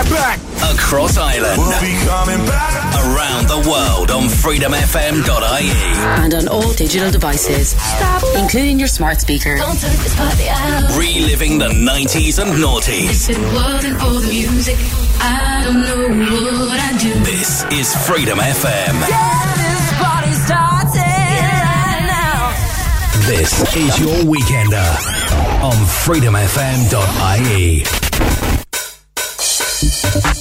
Get back! Across Ireland. We'll be coming back. Around the world on freedomfm.ie. And on all digital devices, including your smart speaker. Reliving the 90s and noughties. If it wasn't for the music, I don't know what I'd do. This is Freedom FM. this party started right now. This is your weekender on freedomfm.ie. Thank you.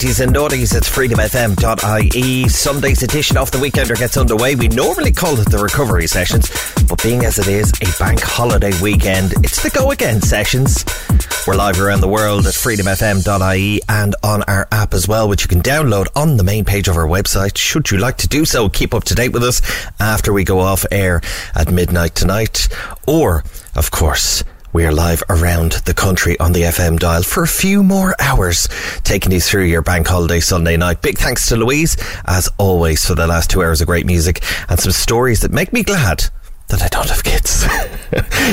90s and noughties, it's freedomfm.ie. Sunday's edition of The Weekender gets underway. We normally call it the recovery sessions, but being as it is a bank holiday weekend, it's the go again sessions. We're live around the world at freedomfm.ie and on our app as well, which you can download on the main page of our website. Should you like to do so, keep up to date with us after we go off air at midnight tonight. Or, of course, we are live around the country on the FM dial for a few more hours, taking you through your bank holiday Sunday night. Big thanks to Louise, as always, for the last two hours of great music and some stories that make me glad that I don't have kids.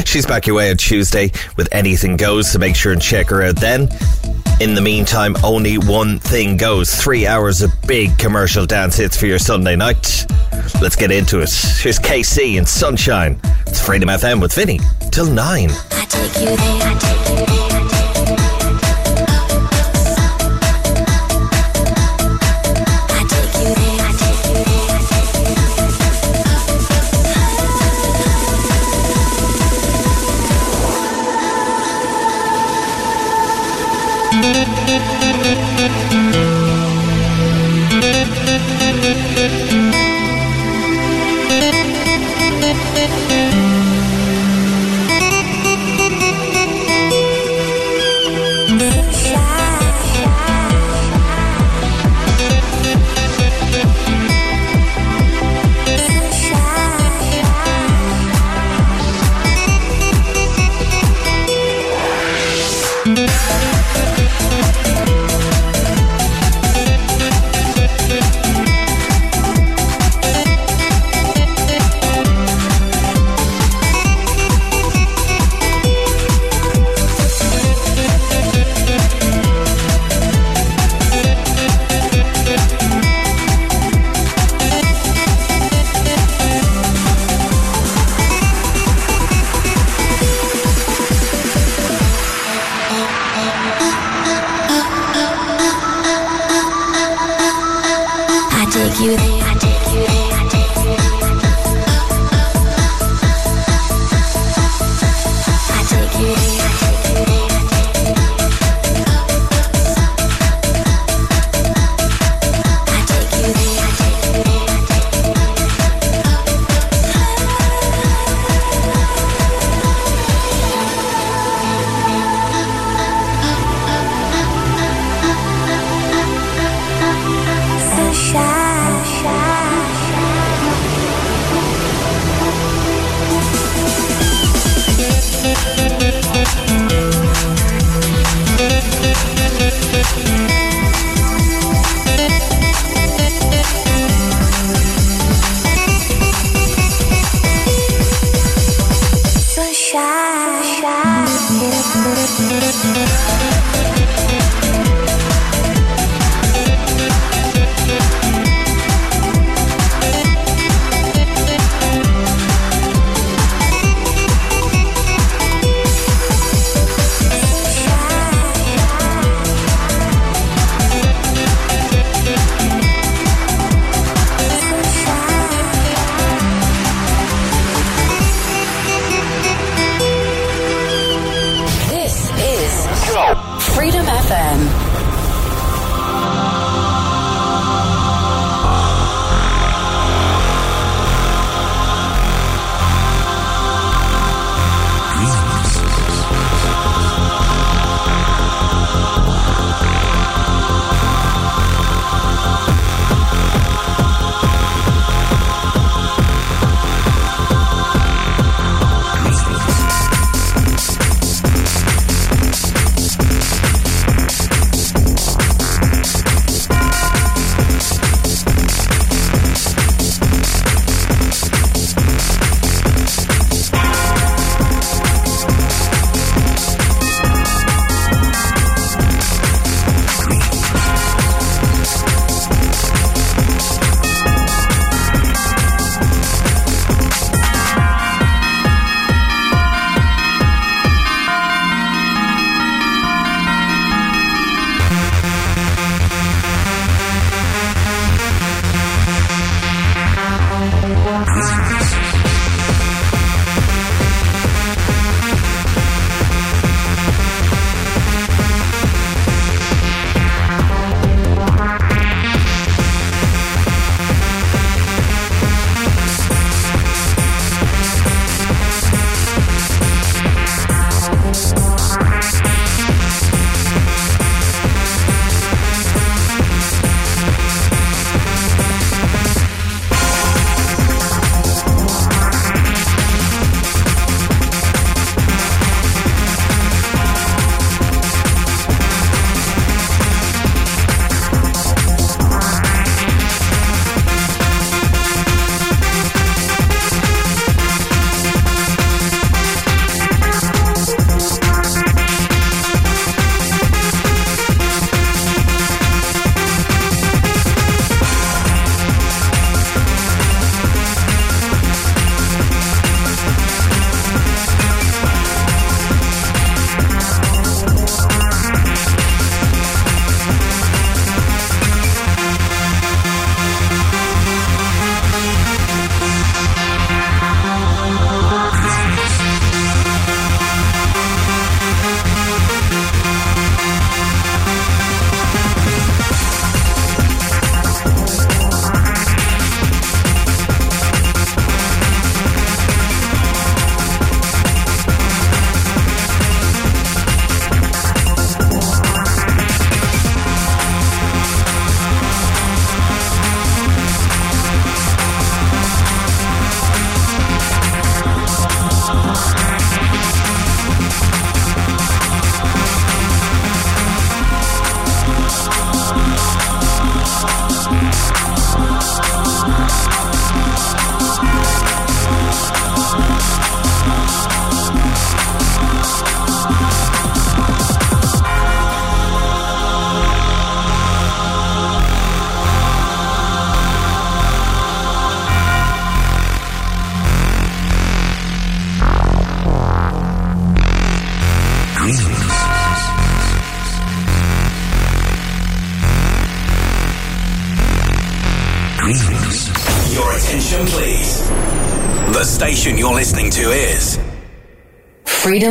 She's back your way on Tuesday with Anything Goes, so make sure and check her out then. In the meantime, only one thing goes. Three hours of big commercial dance hits for your Sunday night. Let's get into it. Here's KC and Sunshine. It's Freedom FM with Vinny till nine. Take you there, I take you there.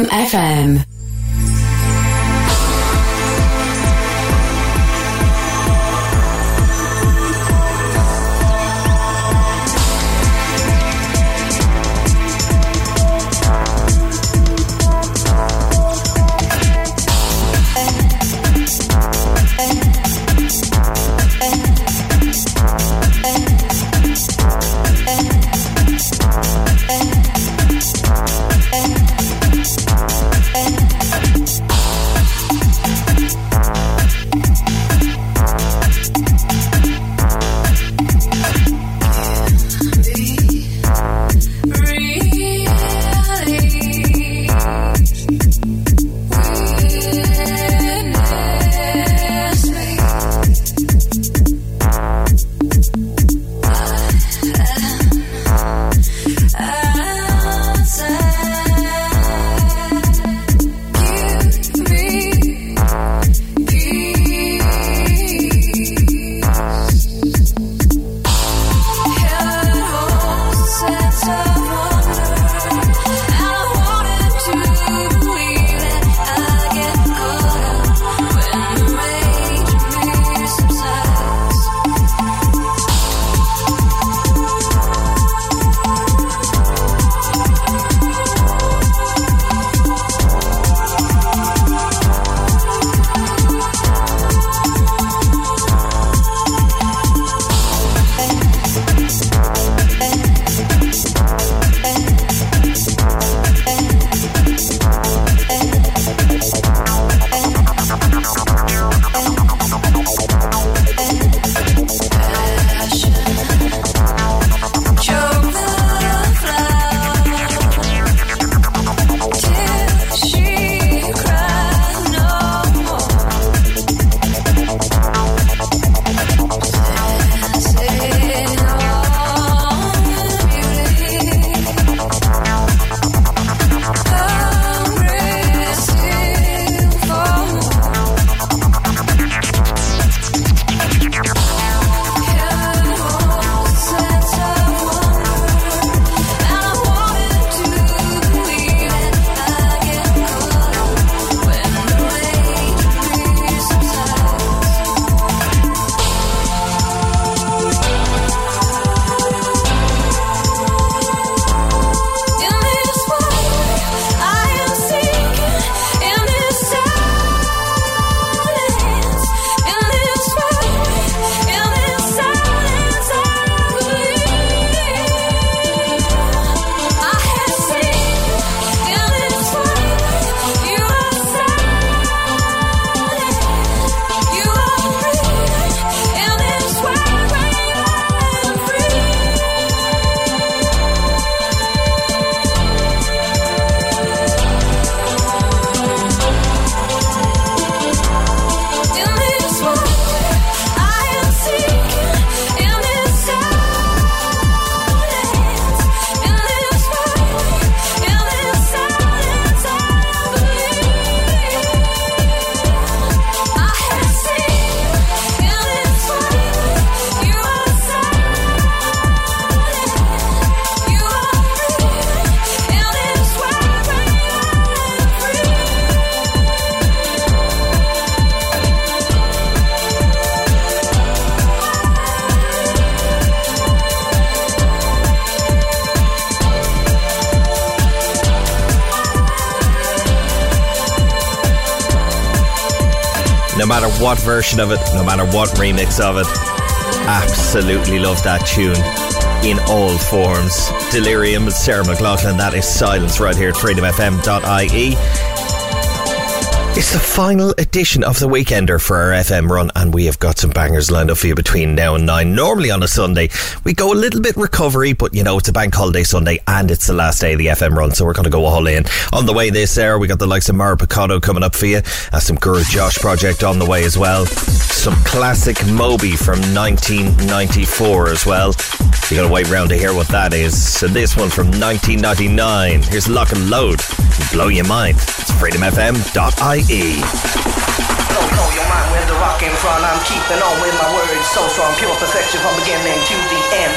FM. Version of it, no matter what remix of it. Absolutely love that tune in all forms. Delerium with Sarah McLachlan. That is silence right here at freedomfm.ie. It's the final edition of the Weekender for our FM run, and we have got some bangers lined up for you between now and nine. Normally on a Sunday, we go a little bit recovery, but you know, it's a bank holiday Sunday and it's the last day of the FM run, so we're going to go all in. On the way this hour, we got the likes of Mauro Picotto coming up for you, and some Guru Josh project on the way as well. Some classic Moby from 1994 as well. You gotta wait round to hear what that is. So this one from 1999. Here's Lock and Load. Blow your mind. Freedomfm.ie. Blow your mind with the rock in front. I'm keeping on with my words so strong, pure perfection from beginning to the end.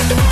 Blow,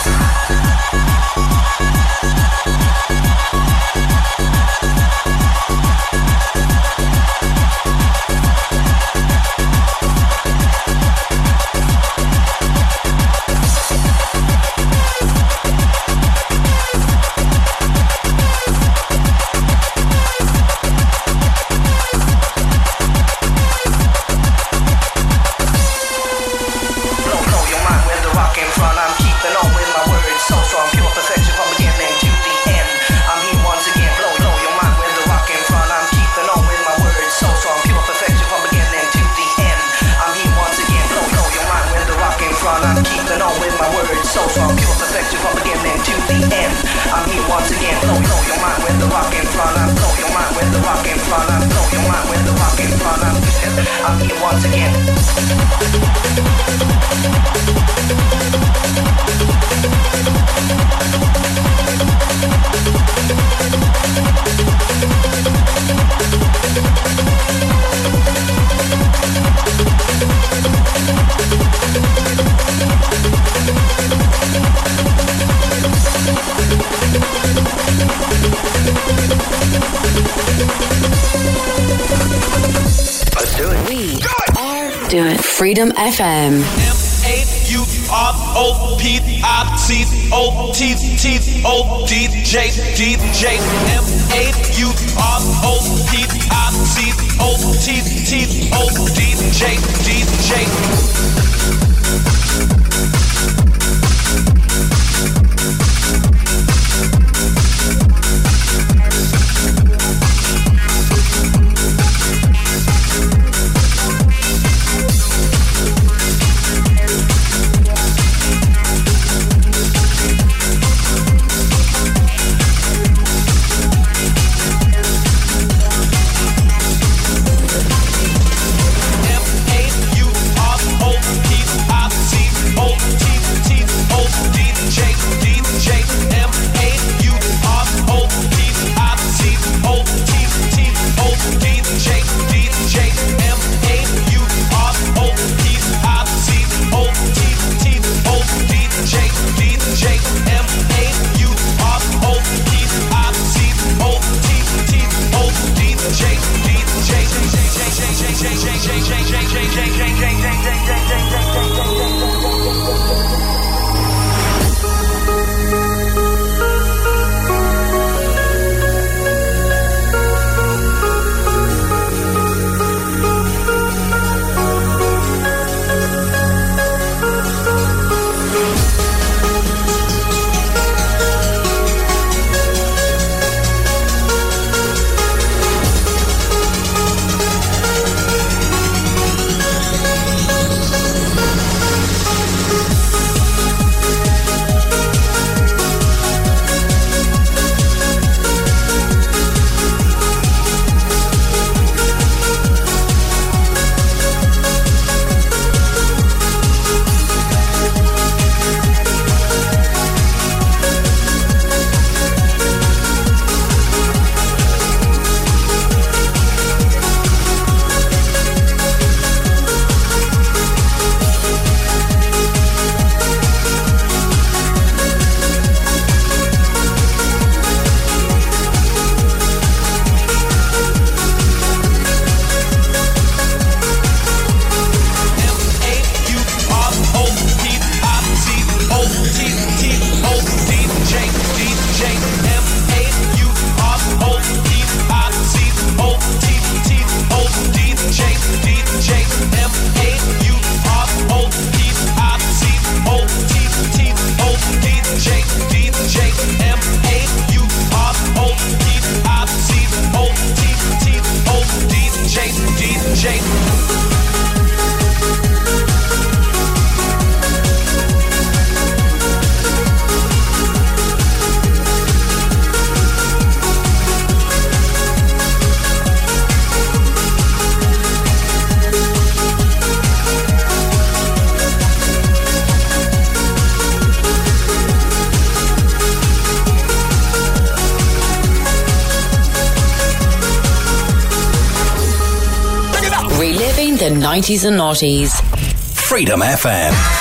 FM. 90s and noughties. Freedom FM.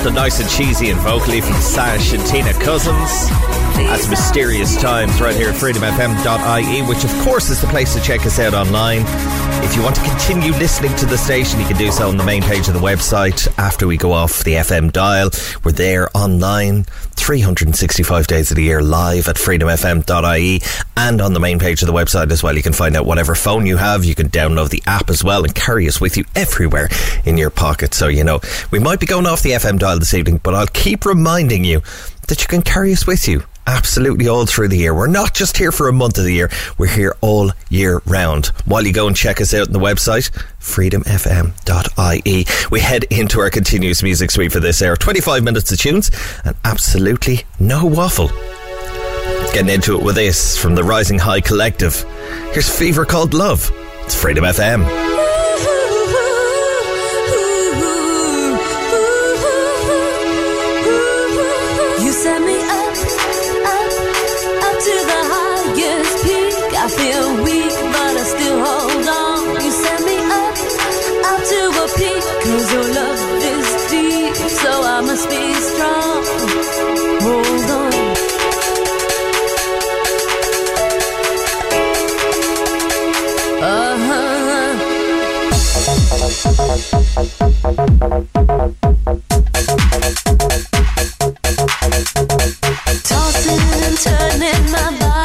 Something nice and cheesy and vocally from Sash and Tina Cousins. That's Mysterious Times right here at freedomfm.ie, which of course is the place to check us out online. If you want to continue listening to the station, you can do so on the main page of the website after we go off the FM dial. We're there online 365 days of the year live at freedomfm.ie and on the main page of the website as well. You can find out whatever phone you have. You can download the app as well and carry us with you everywhere in your pocket. So, you know, we might be going off the FM dial this evening, but I'll keep reminding you that you can carry us with you absolutely all through the year. We're not just here for a month of the year, we're here all year round. While you go and check us out on the website, freedomfm.ie, we head into our continuous music suite for this hour. 25 minutes of tunes and absolutely no waffle. Getting into it with this from the Rising High Collective. Here's Fever Called Love. It's Freedom FM. Tossing and turning, my body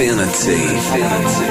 needs infinity.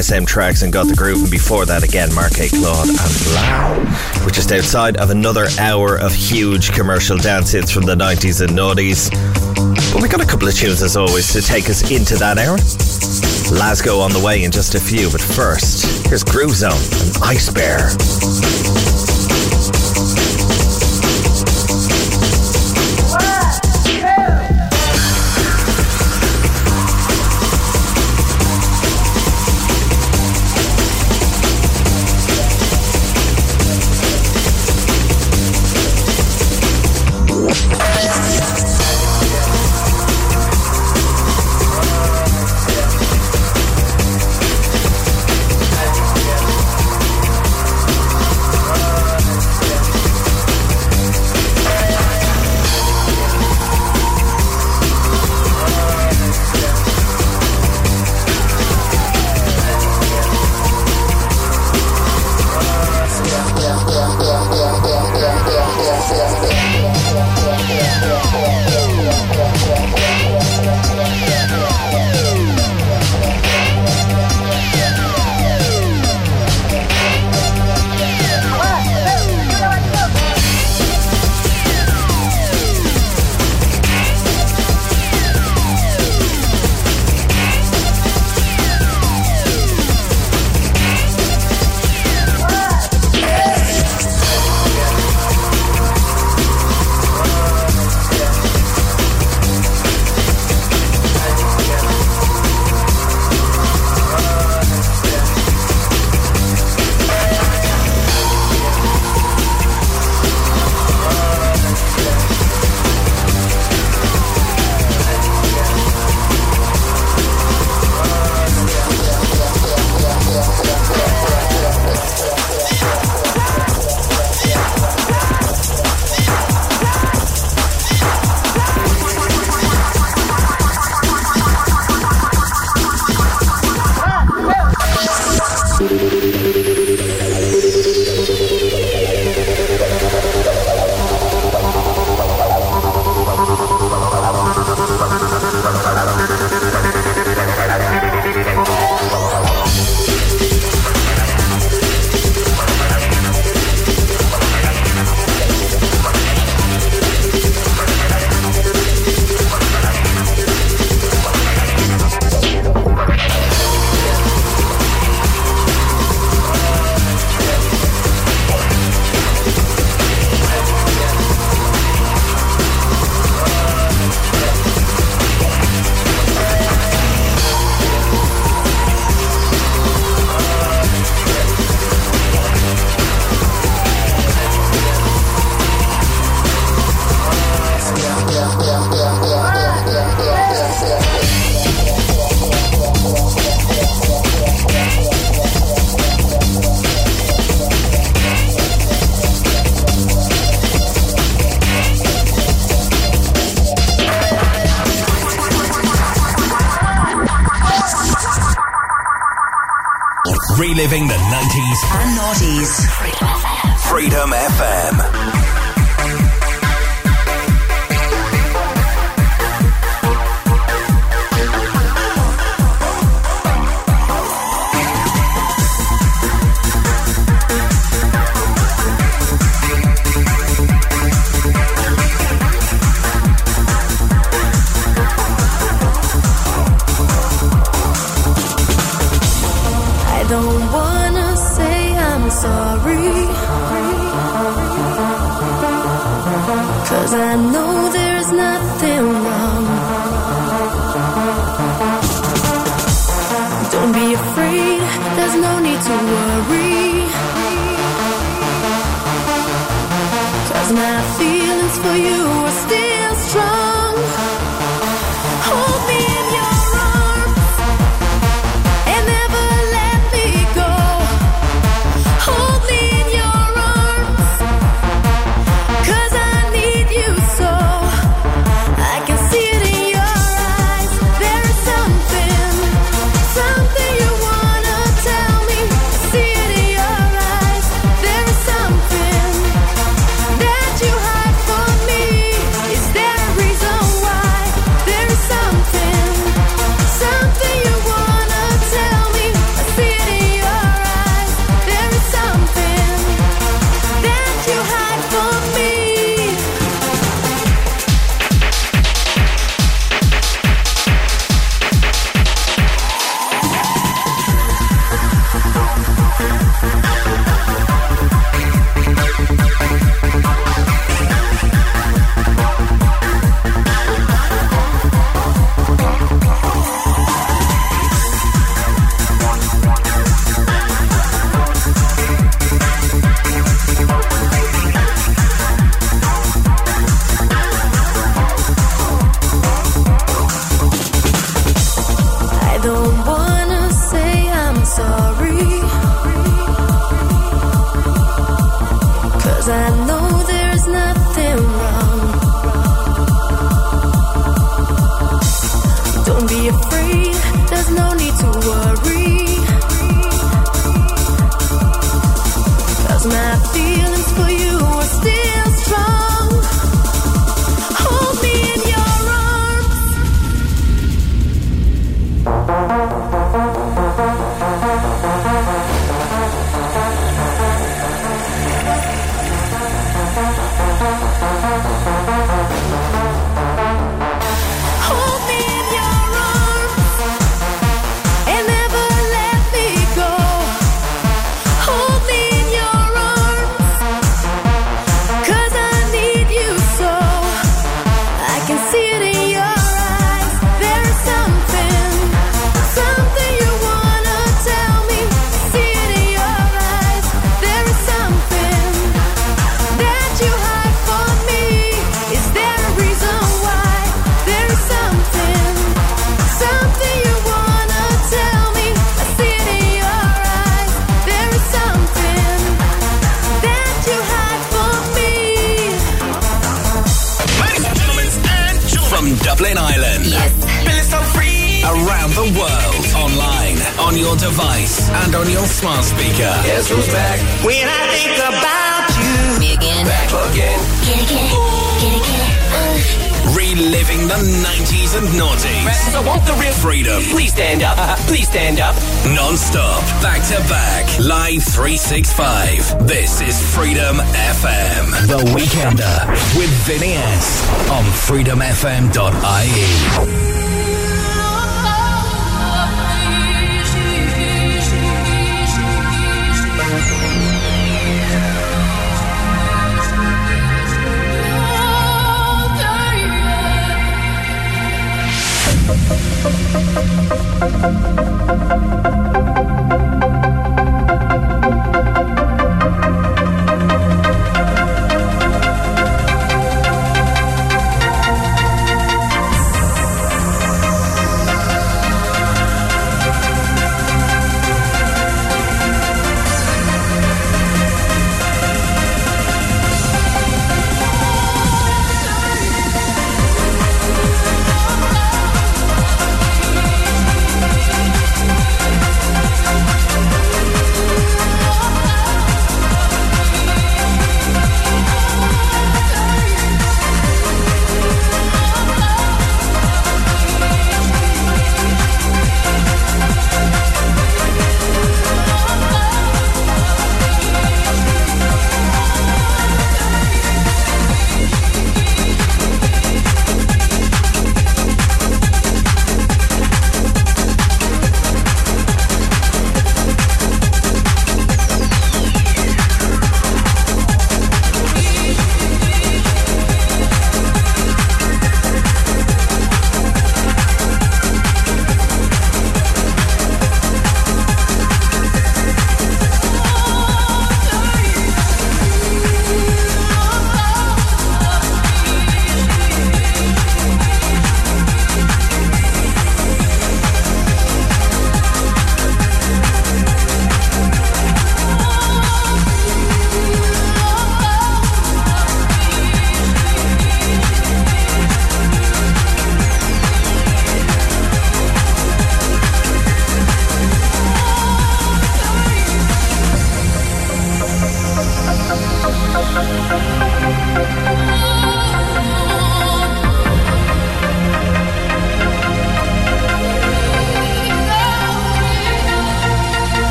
SM Trax and Got the Groove, and before that again, Marc et Claude and Blau, which just outside of another hour of huge commercial dance hits from the 90s and noughties. But we got a couple of tunes as always to take us into that era. Lasgo on the way in just a few, but first, here's Groove Zone and Eisbaer.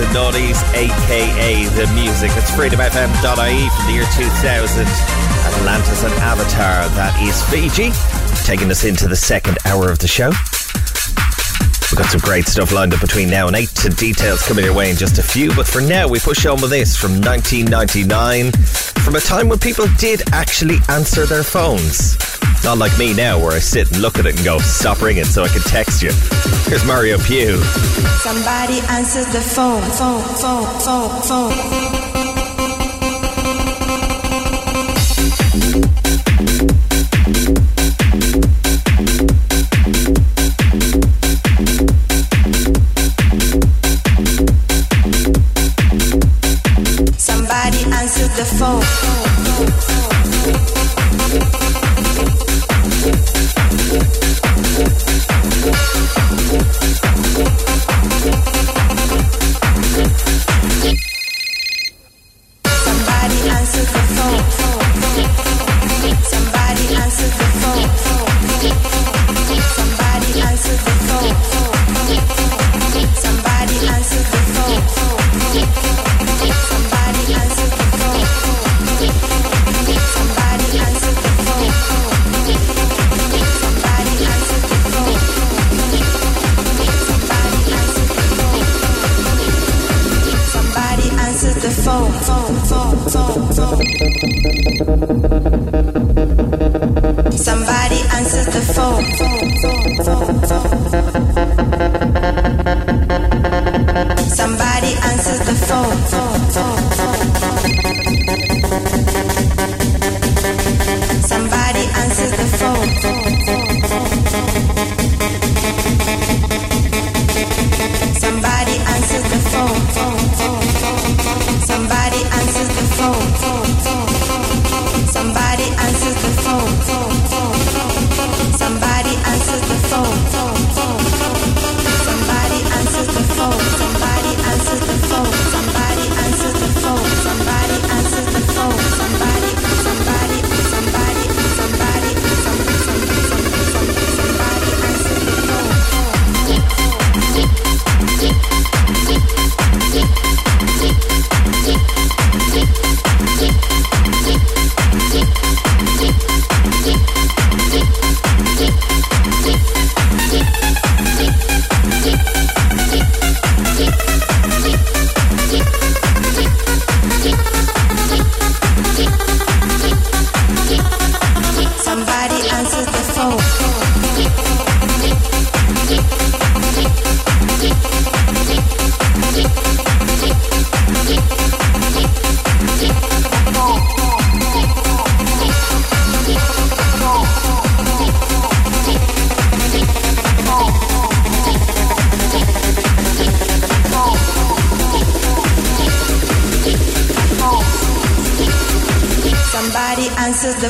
The 90s and noughties, aka the music. It's freedomfm.ie from the year 2000. Atlantis and Avatar. That is Fiji. Taking us into the second hour of the show. We've got some great stuff lined up between now and 8 to details coming your way in just a few. But for now, we push on with this from 1999, from a time when people did actually answer their phones. Not like me now, where I sit and look at it and go, stop ringing so I can text you. Here's Mario Piu. Somebody answers the phone, phone, phone, phone, phone.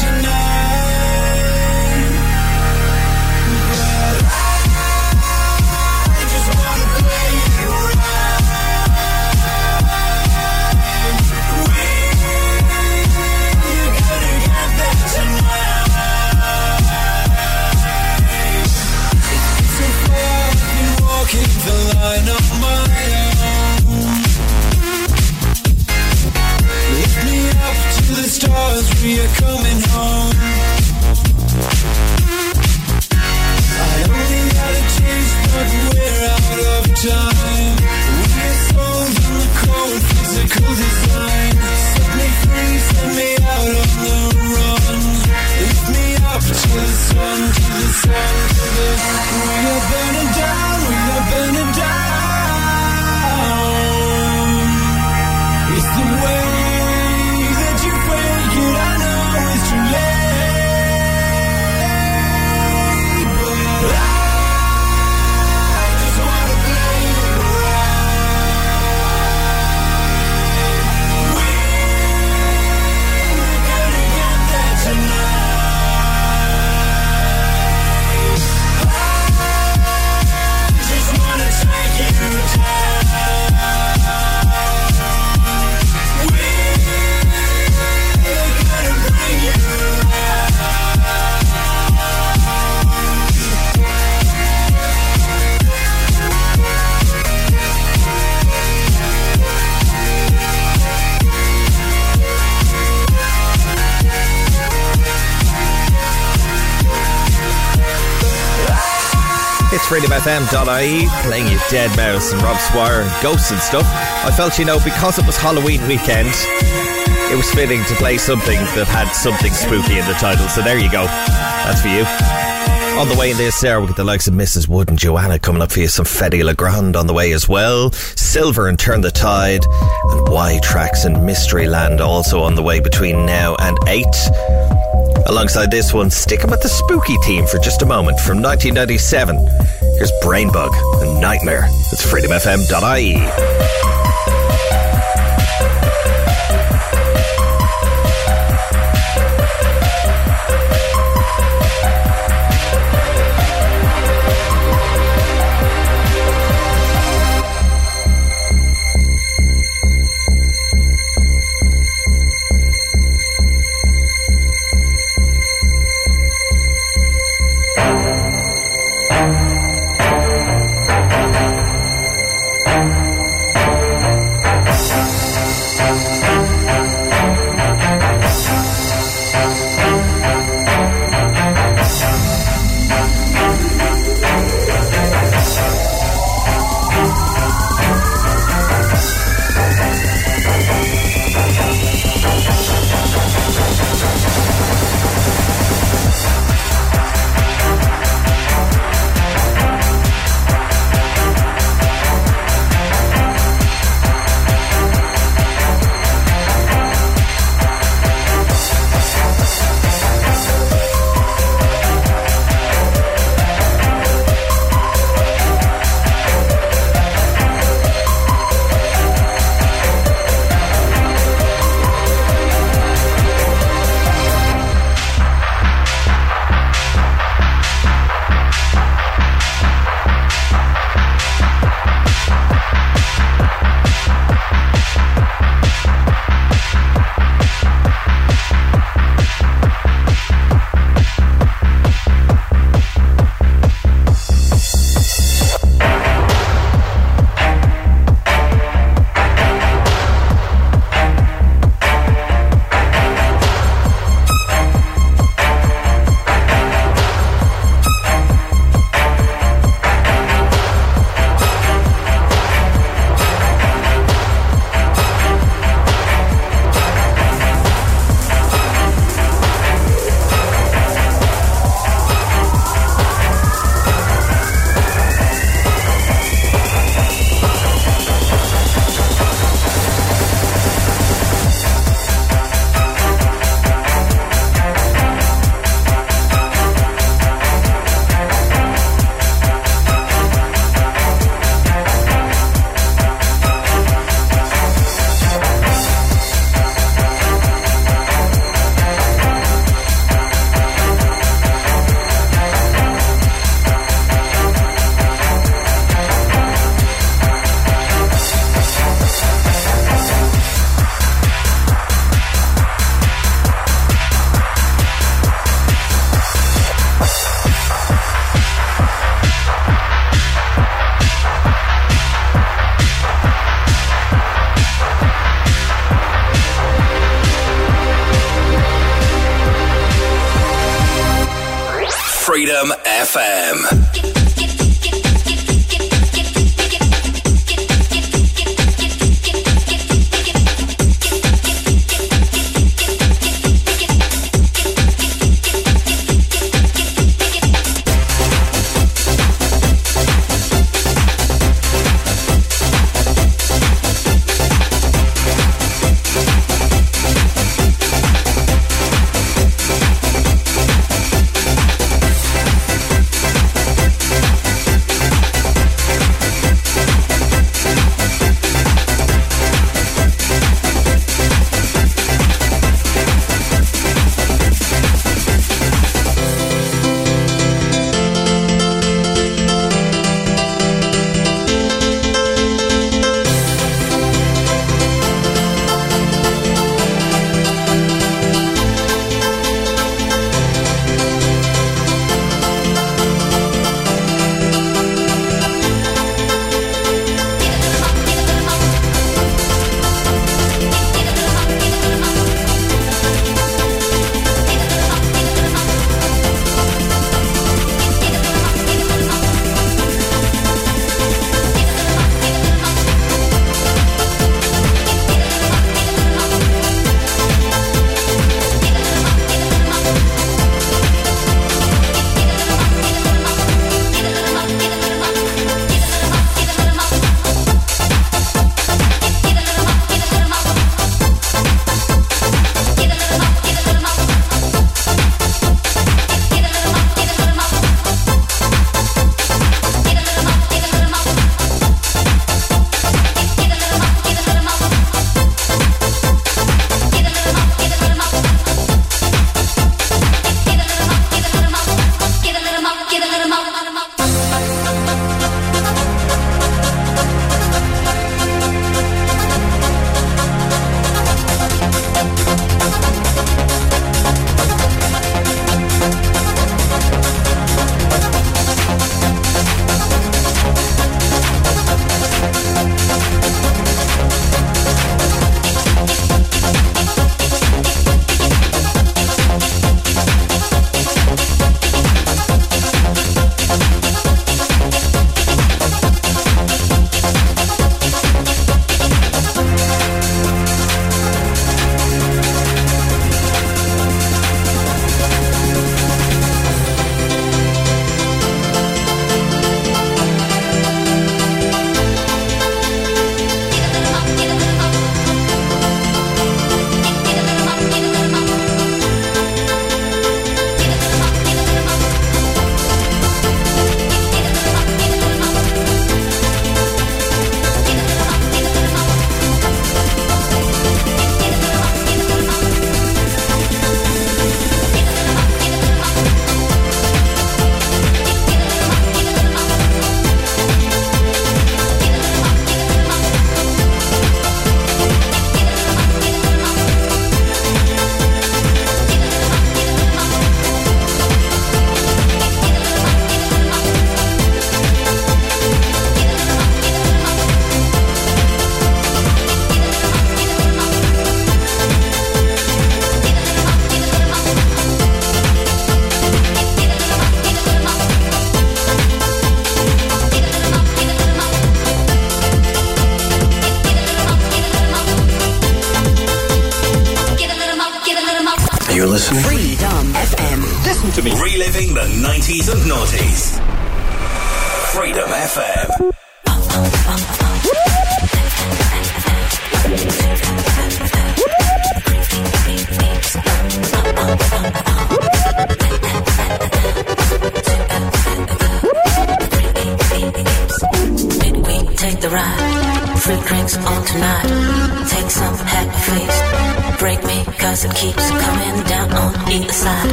tonight. Freedomfm.ie playing you deadmau5 and Rob Swire and Ghosts and stuff. I felt, you know, because it was Halloween weekend, it was fitting to play something that had something spooky in the title. So there you go. That's for you. On the way in this there, we get the likes of Mrs. Wood and Joanna coming up for you. Some Fedde Le Grand on the way as well. Sylver and Turn the Tide. And Y-Traxx and Mystery Land also on the way between now and 8. Alongside this one, sticking with the spooky team for just a moment from 1997. Here's Brainbug and Nightmare. It's freedomfm.ie.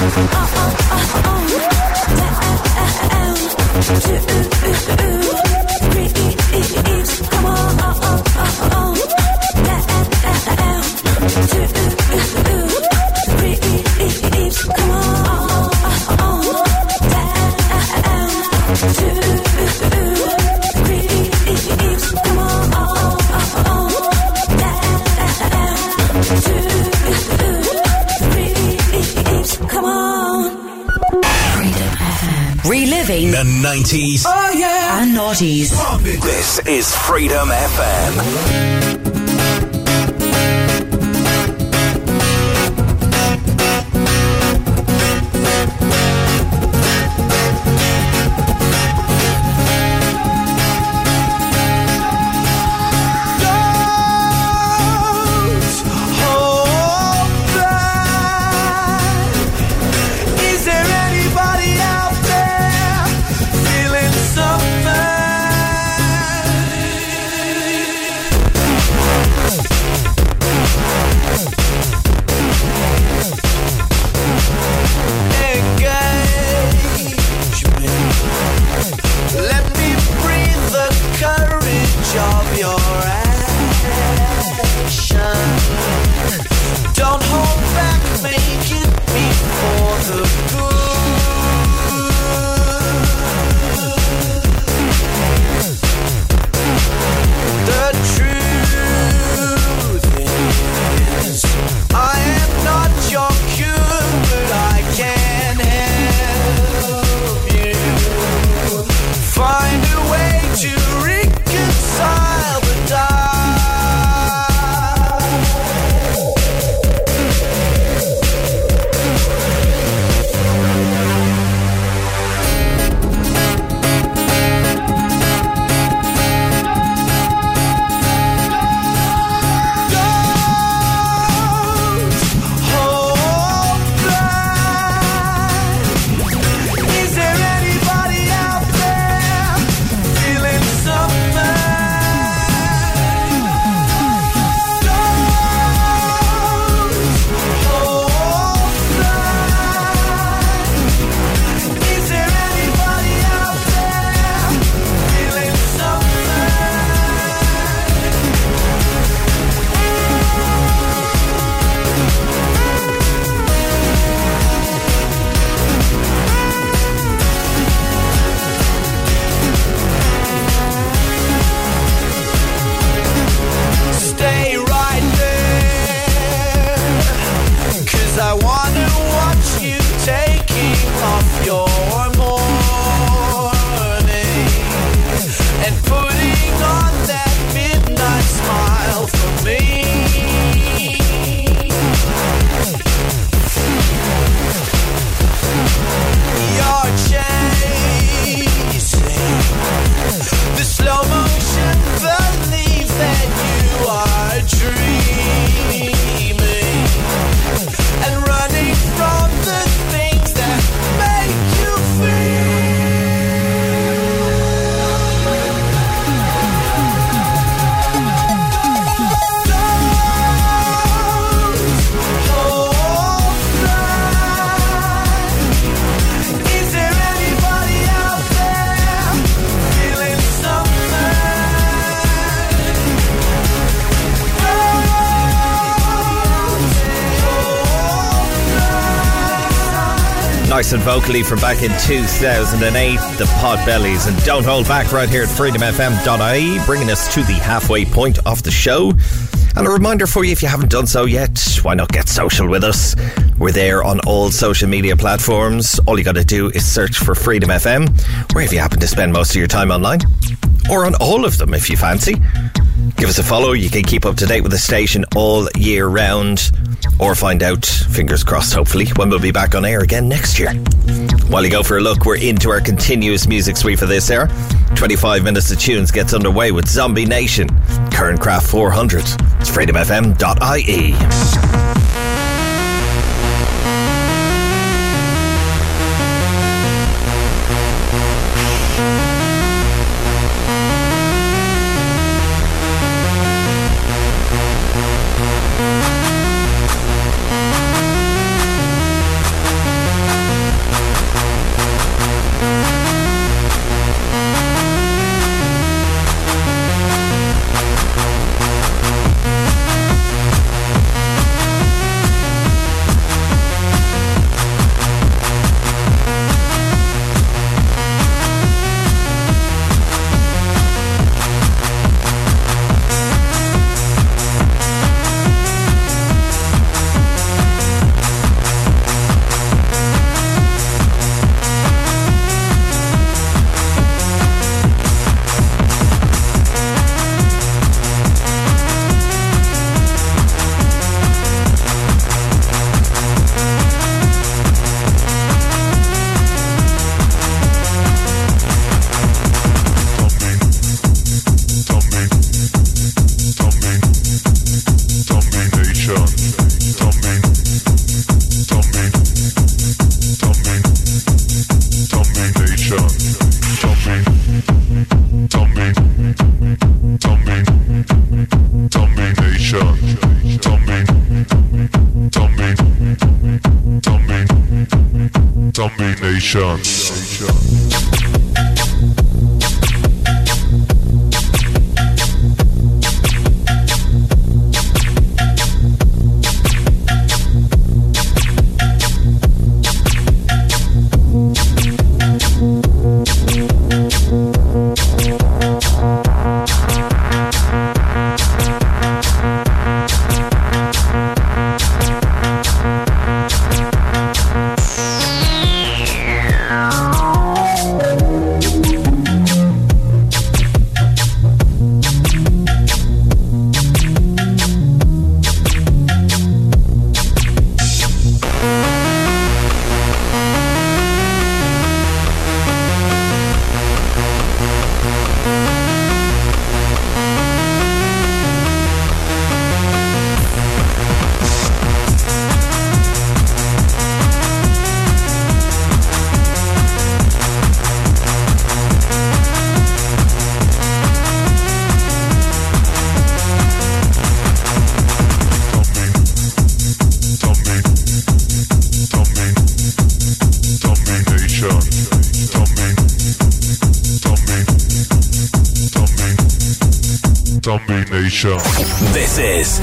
Tu, 90s. Oh, yeah. And noughties. This is Freedom FM. and vocally from back in 2008, the Potbelleez, and Don't Hold Back right here at freedomfm.ie, bringing us to the halfway point of the show. And a reminder for you if you haven't done so yet, why not get social with us? We're there on all social media platforms. All you got to do is search for Freedom FM, wherever you happen to spend most of your time online, or on all of them if you fancy. Give us a follow, you can keep up to date with the station all year round or find out, fingers crossed, hopefully, when we'll be back on air again next year. While you go for a look, we're into our continuous music suite for this hour. 25 minutes of tunes gets underway with Zombie Nation, Kernkraft 400. It's freedomfm.ie. This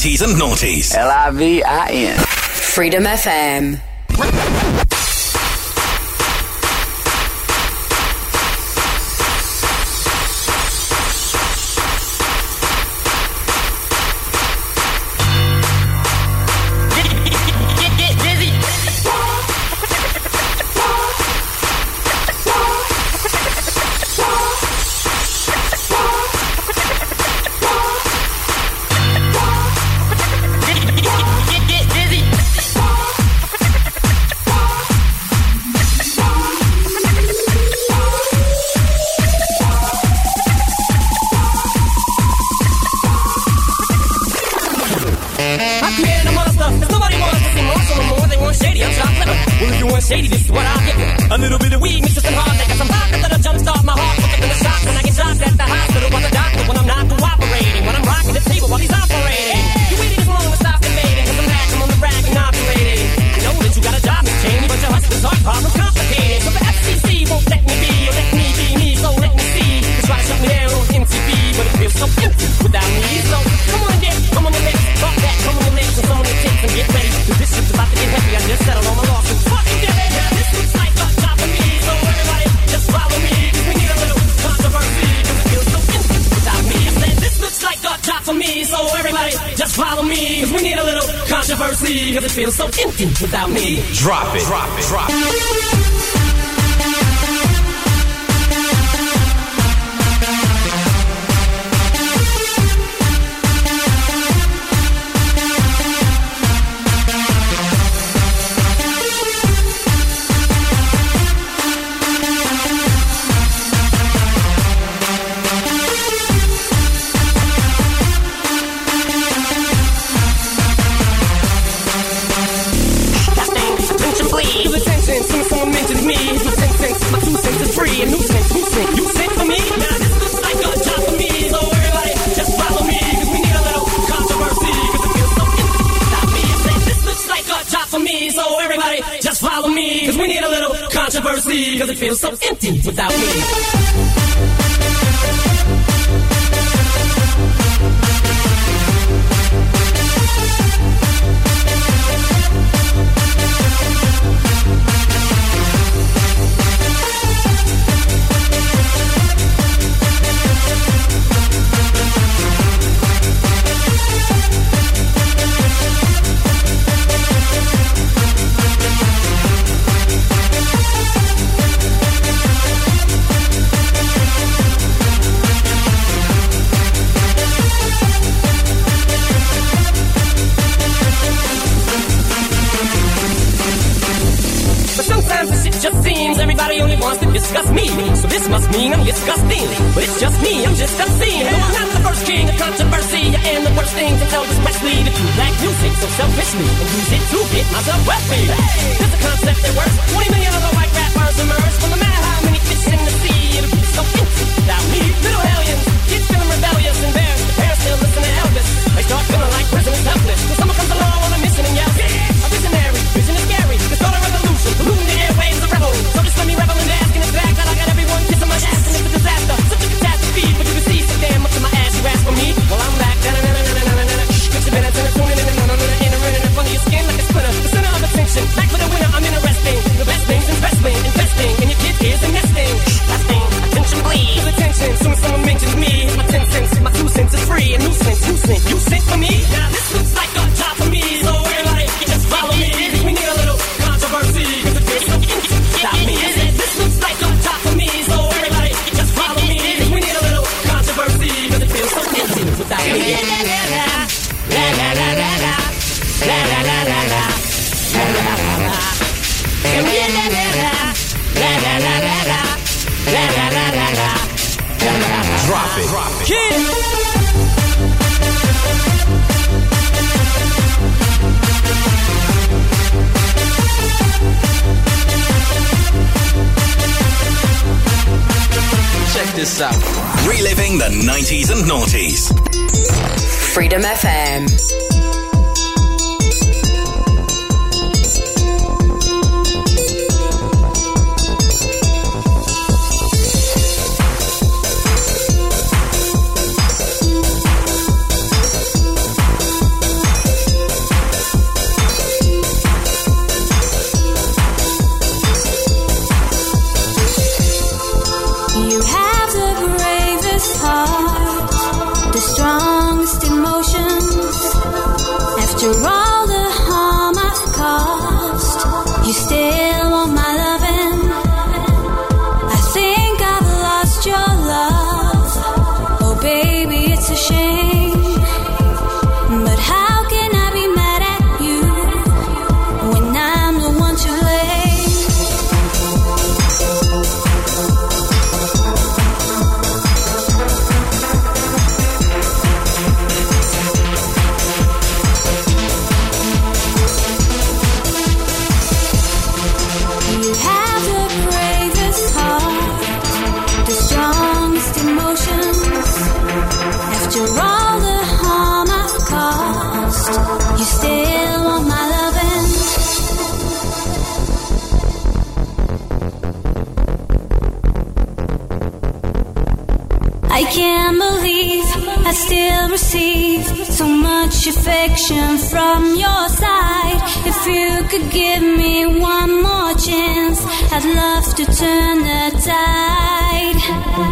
90s and noughties. L I V I N. Freedom FM. shady. This drop it. Drop if you could give me one more chance, I'd love to turn the tide.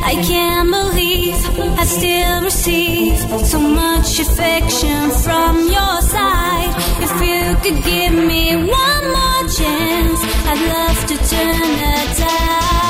I can't believe I still receive so much affection from your side. If you could give me one more chance, I'd love to turn the tide.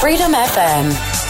Freedom FM.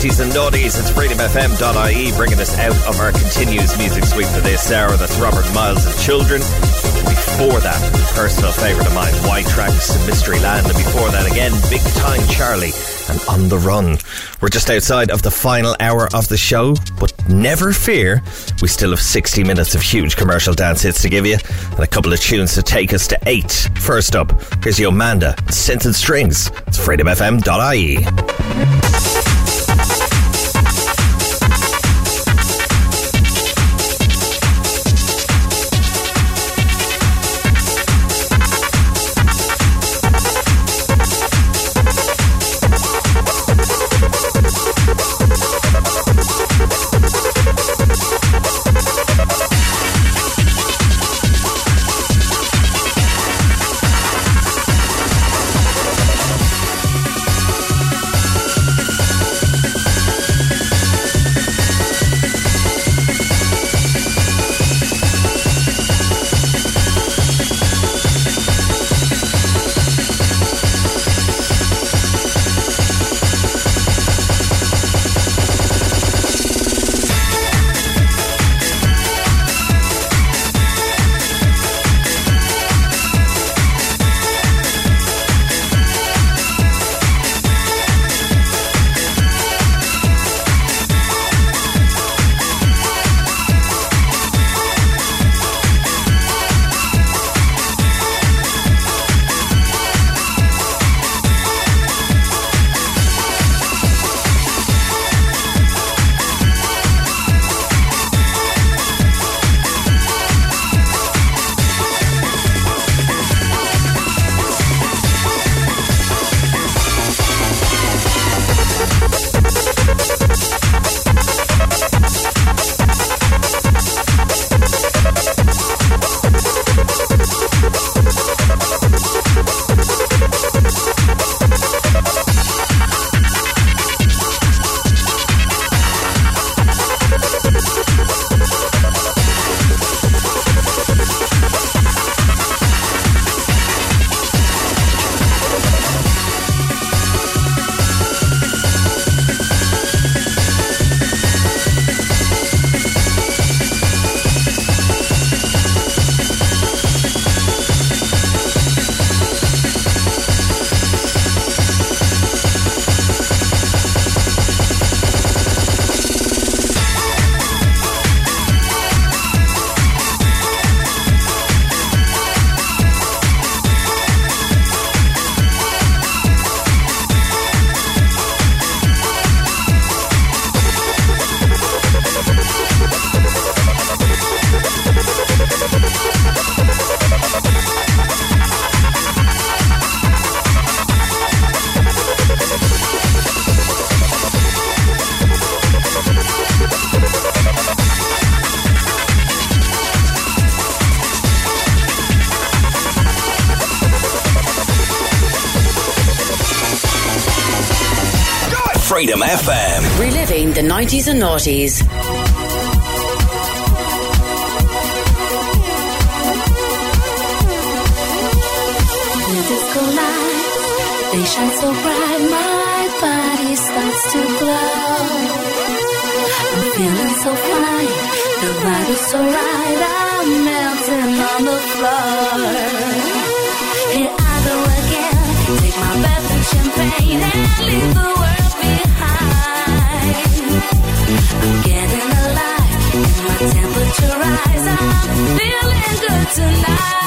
90s and noughties, it's freedomfm.ie bringing us out of our continuous music suite for this hour. That's Robert Miles and Children. Before that, personal favourite of mine, Y-Traxx and Mystery Land. And before that again, Big Time Charlie and On the Run. We're just outside of the final hour of the show, but never fear, we still have 60 minutes of huge commercial dance hits to give you and a couple of tunes to take us to eight. First up, here's Yomanda, and Strings. It's freedomfm.ie. 90s and noughties. Feeling good tonight.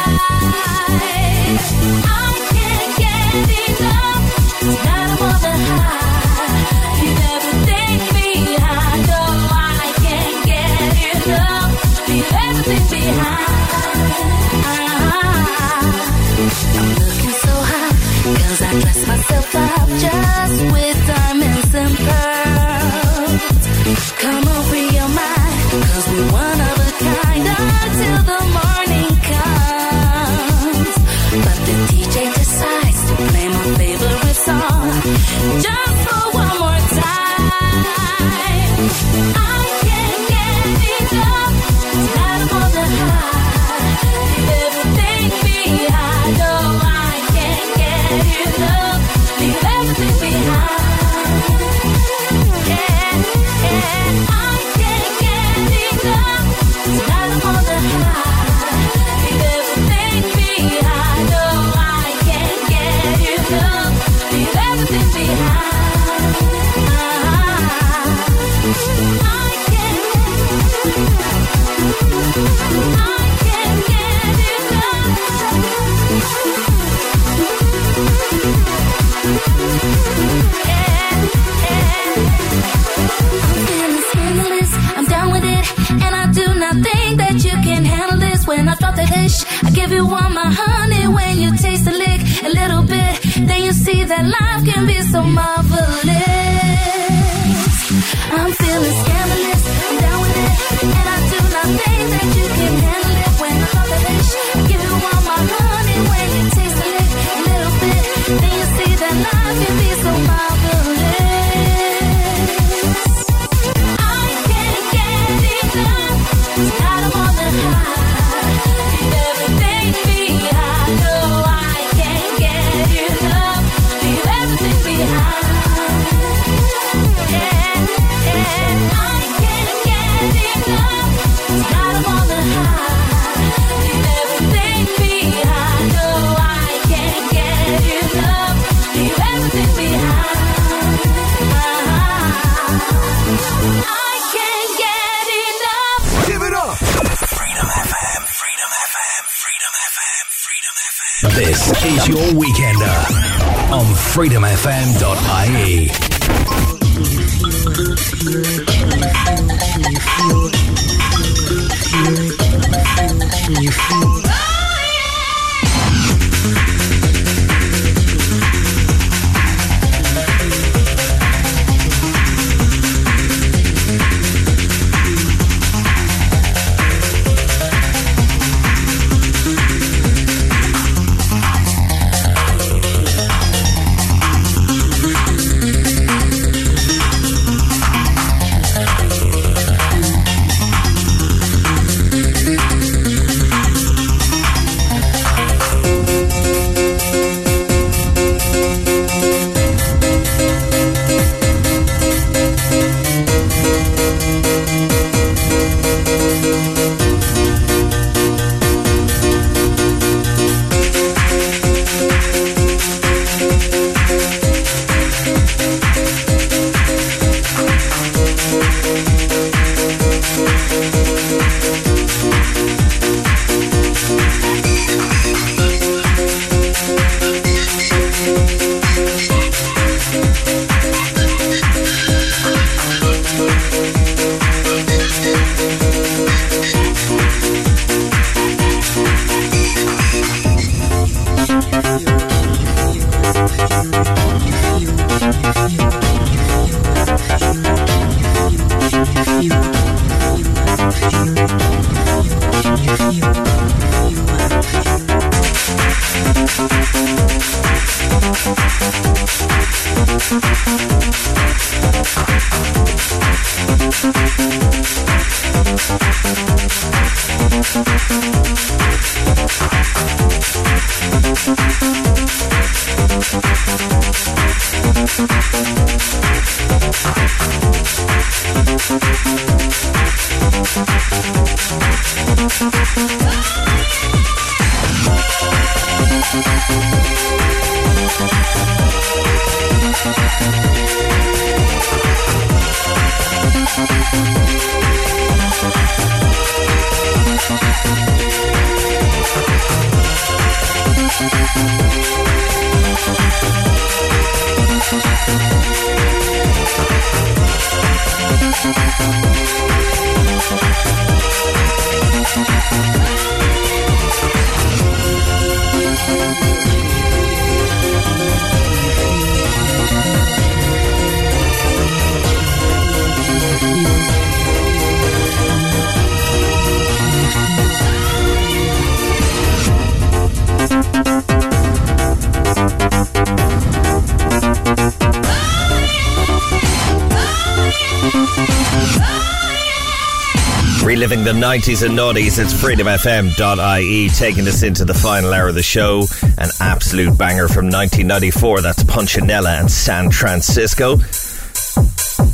The 90s and noughties, it's freedomfm.ie taking us into the final hour of the show. An absolute banger from 1994. That's Punchinella and San Francisco.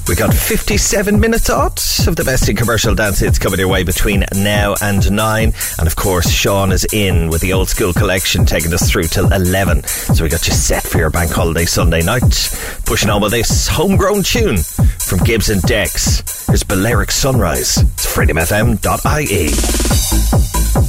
We got 57 minutes odd of the best in commercial dance hits coming your way between now and 9. And of course, Sean is in with the old school collection taking us through till 11. So we got you set for your bank holiday Sunday night. Pushing on with this homegrown tune from Gibbs and Dex. Here's Balearic Sunrise. It's freedomfm.ie.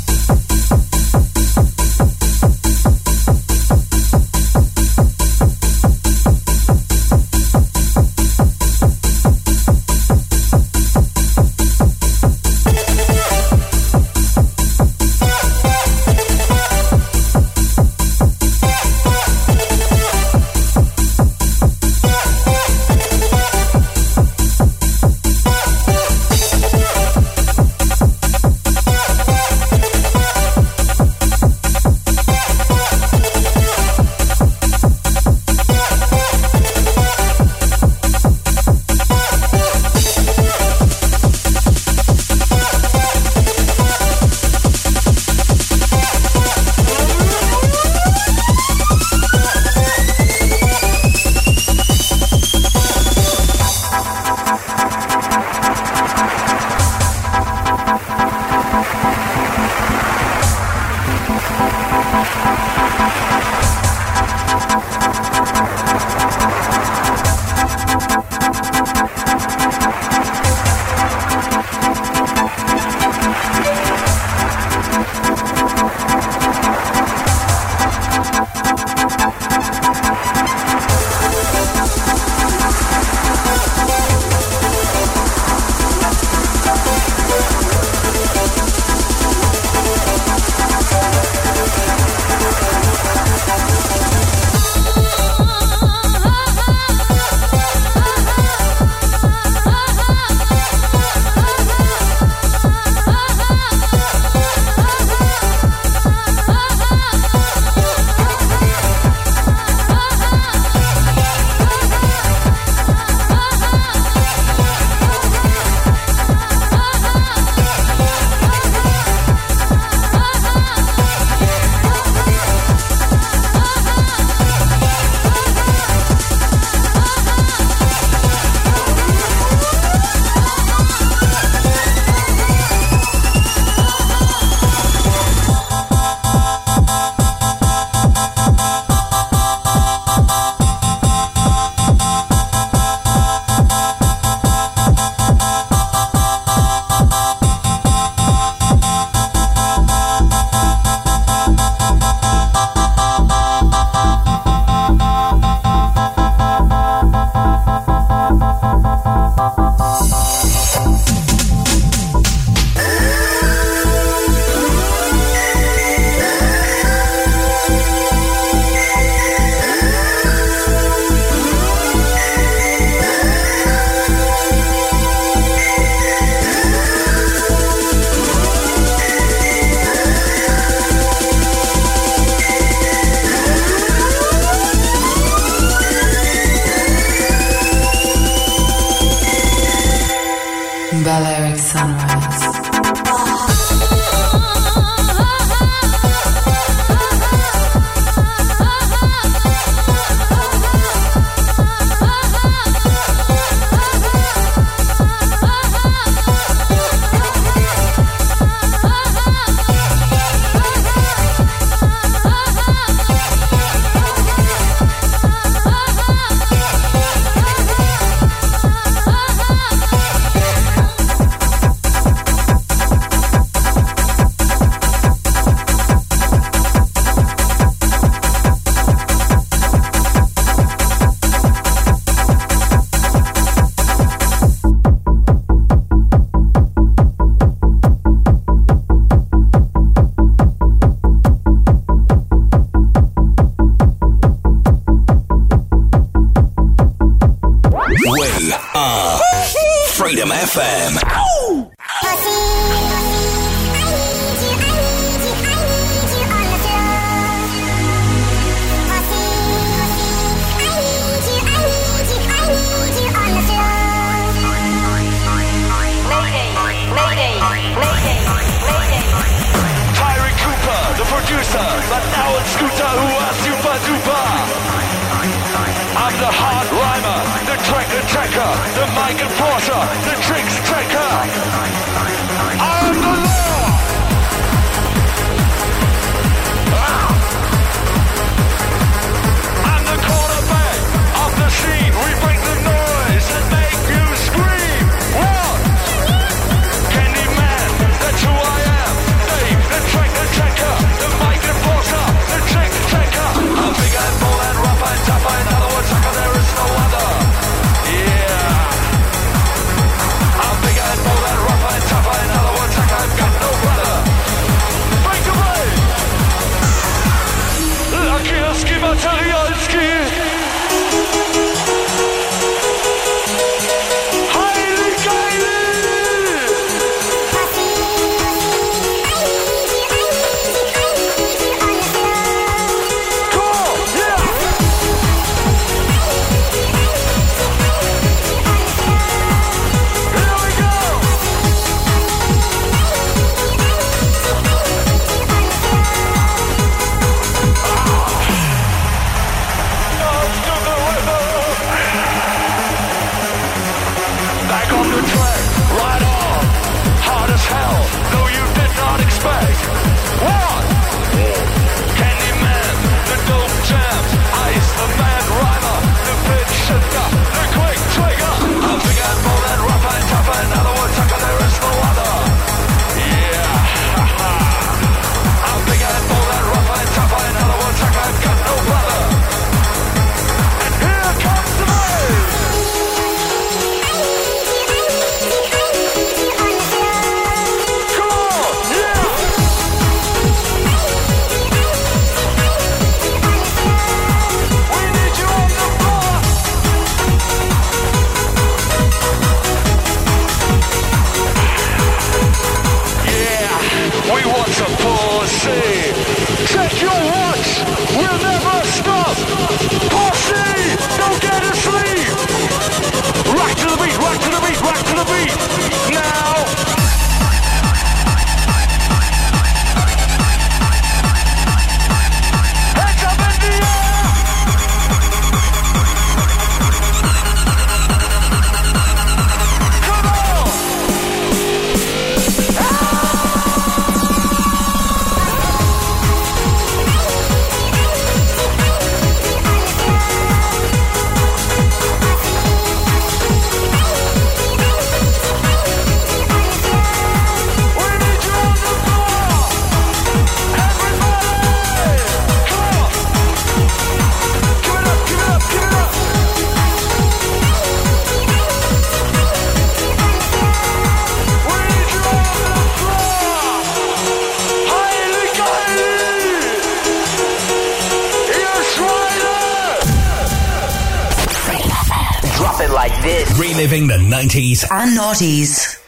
90s and noughties.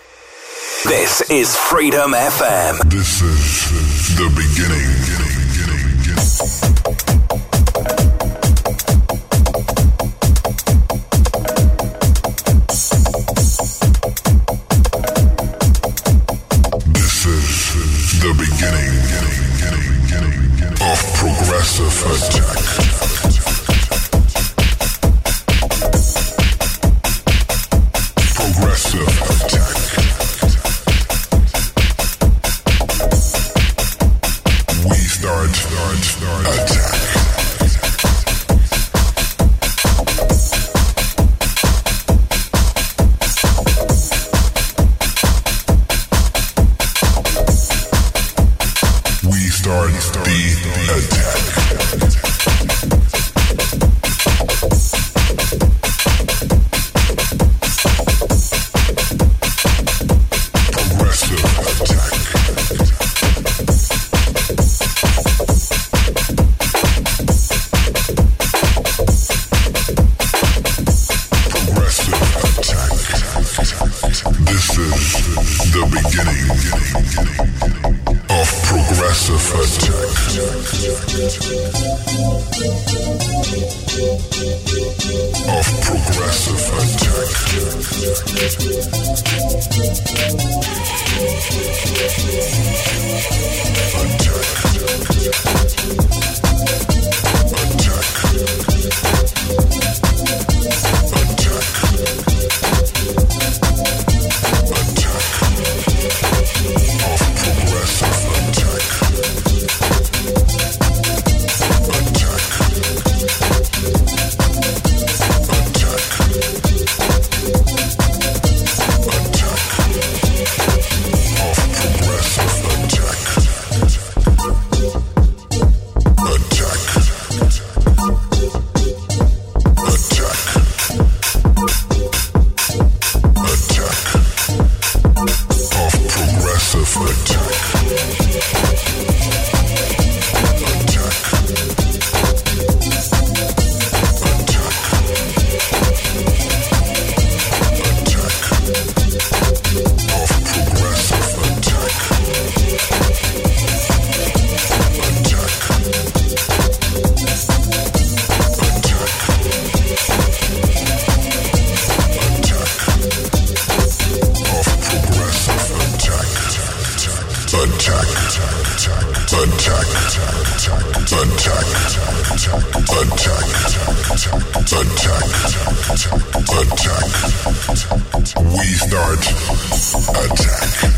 This is Freedom FM. This is the beginning. Attack. Attack.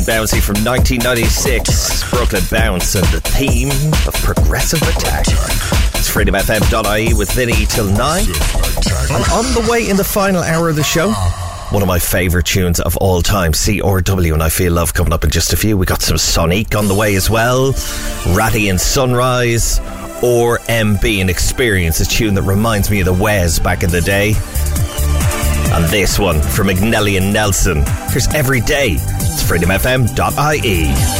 And bouncy from 1996, Brooklyn Bounce, and the theme of progressive attack. It's freedomfm.ie with Vinny till 9. And on the way in the final hour of the show, one of my favourite tunes of all time, CRW, and I Feel Love coming up in just a few. We got some Sonic on the way as well, Ratty and Sunrise, or MB and Experience, a tune that reminds me of the Wes back in the day. And this one from Agnelli and Nelson. Here's Every Day. Freedomfm.ie.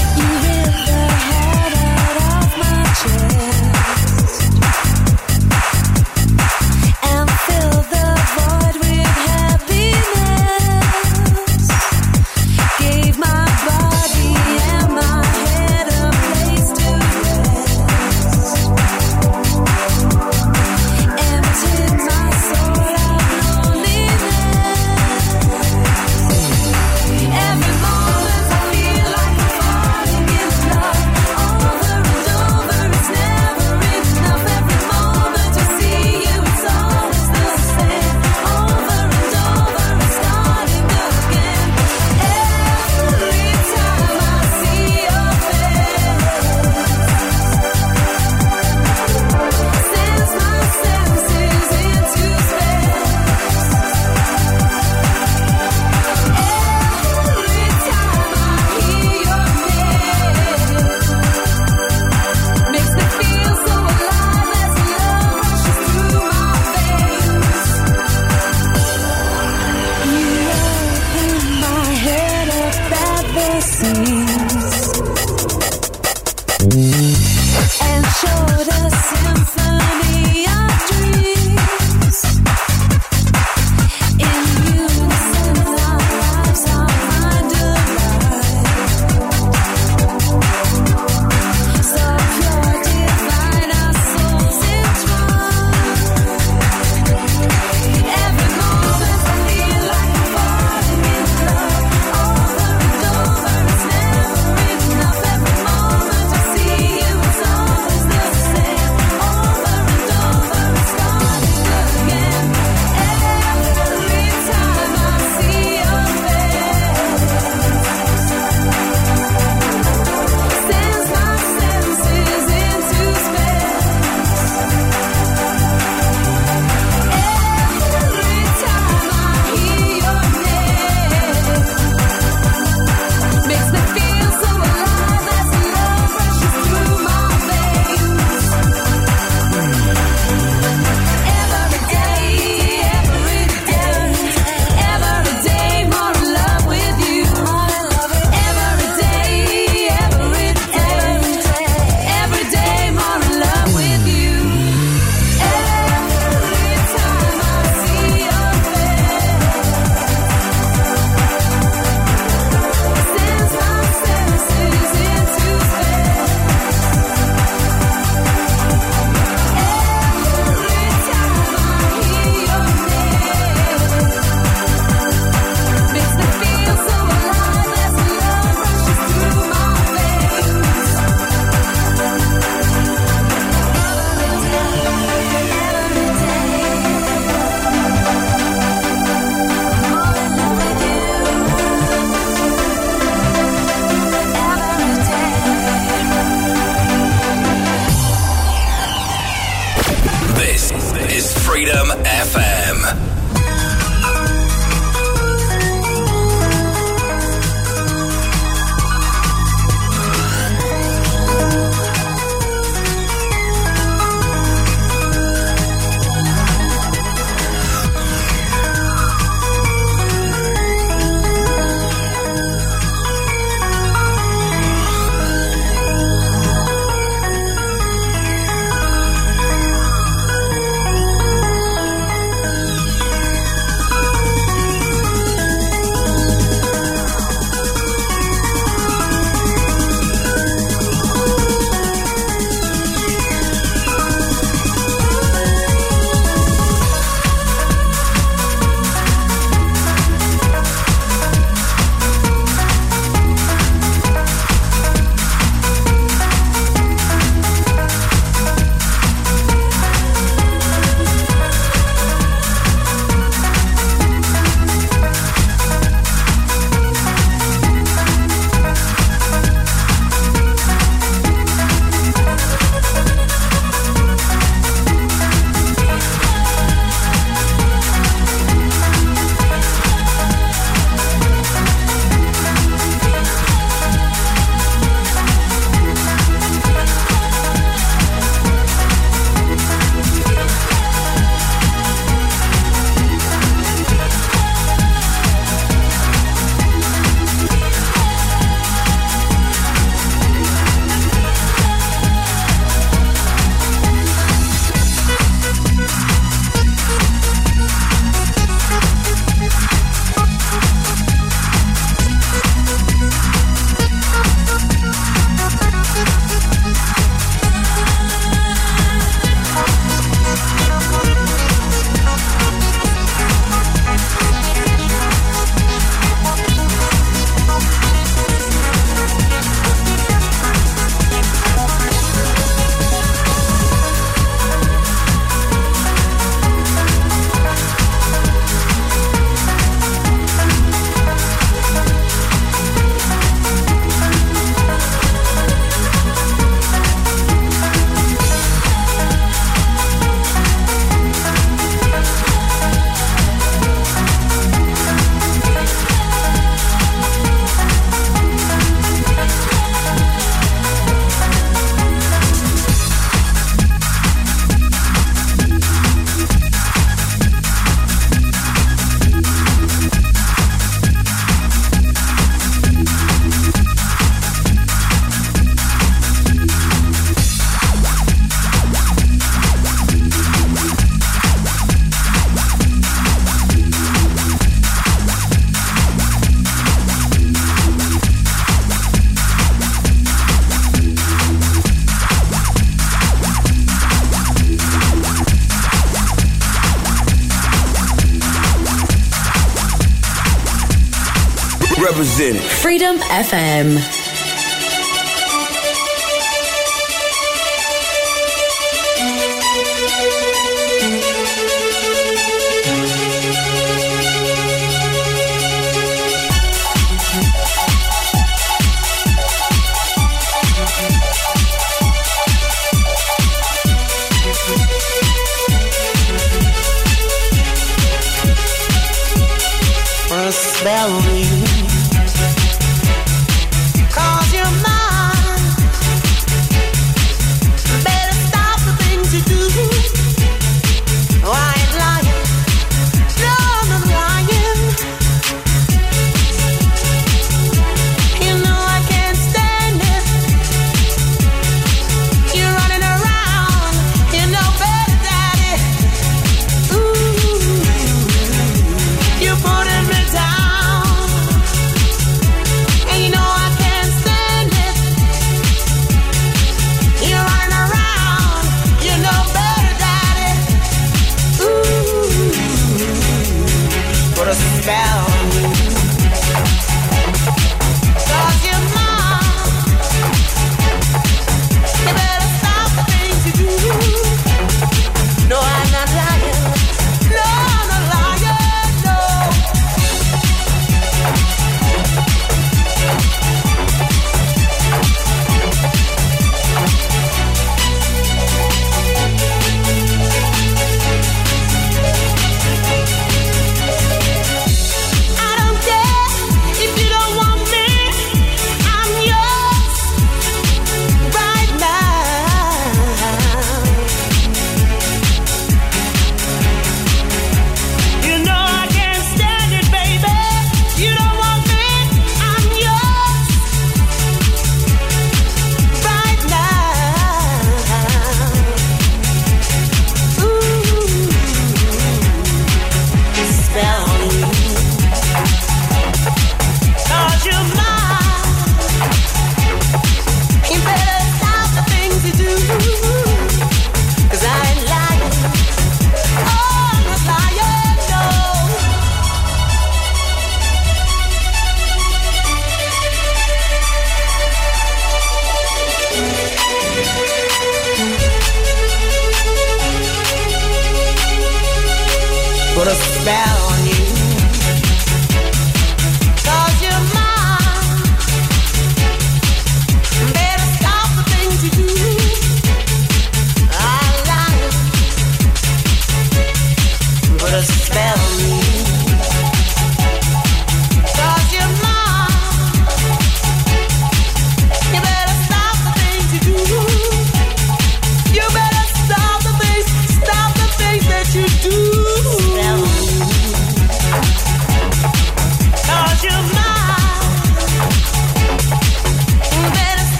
FM.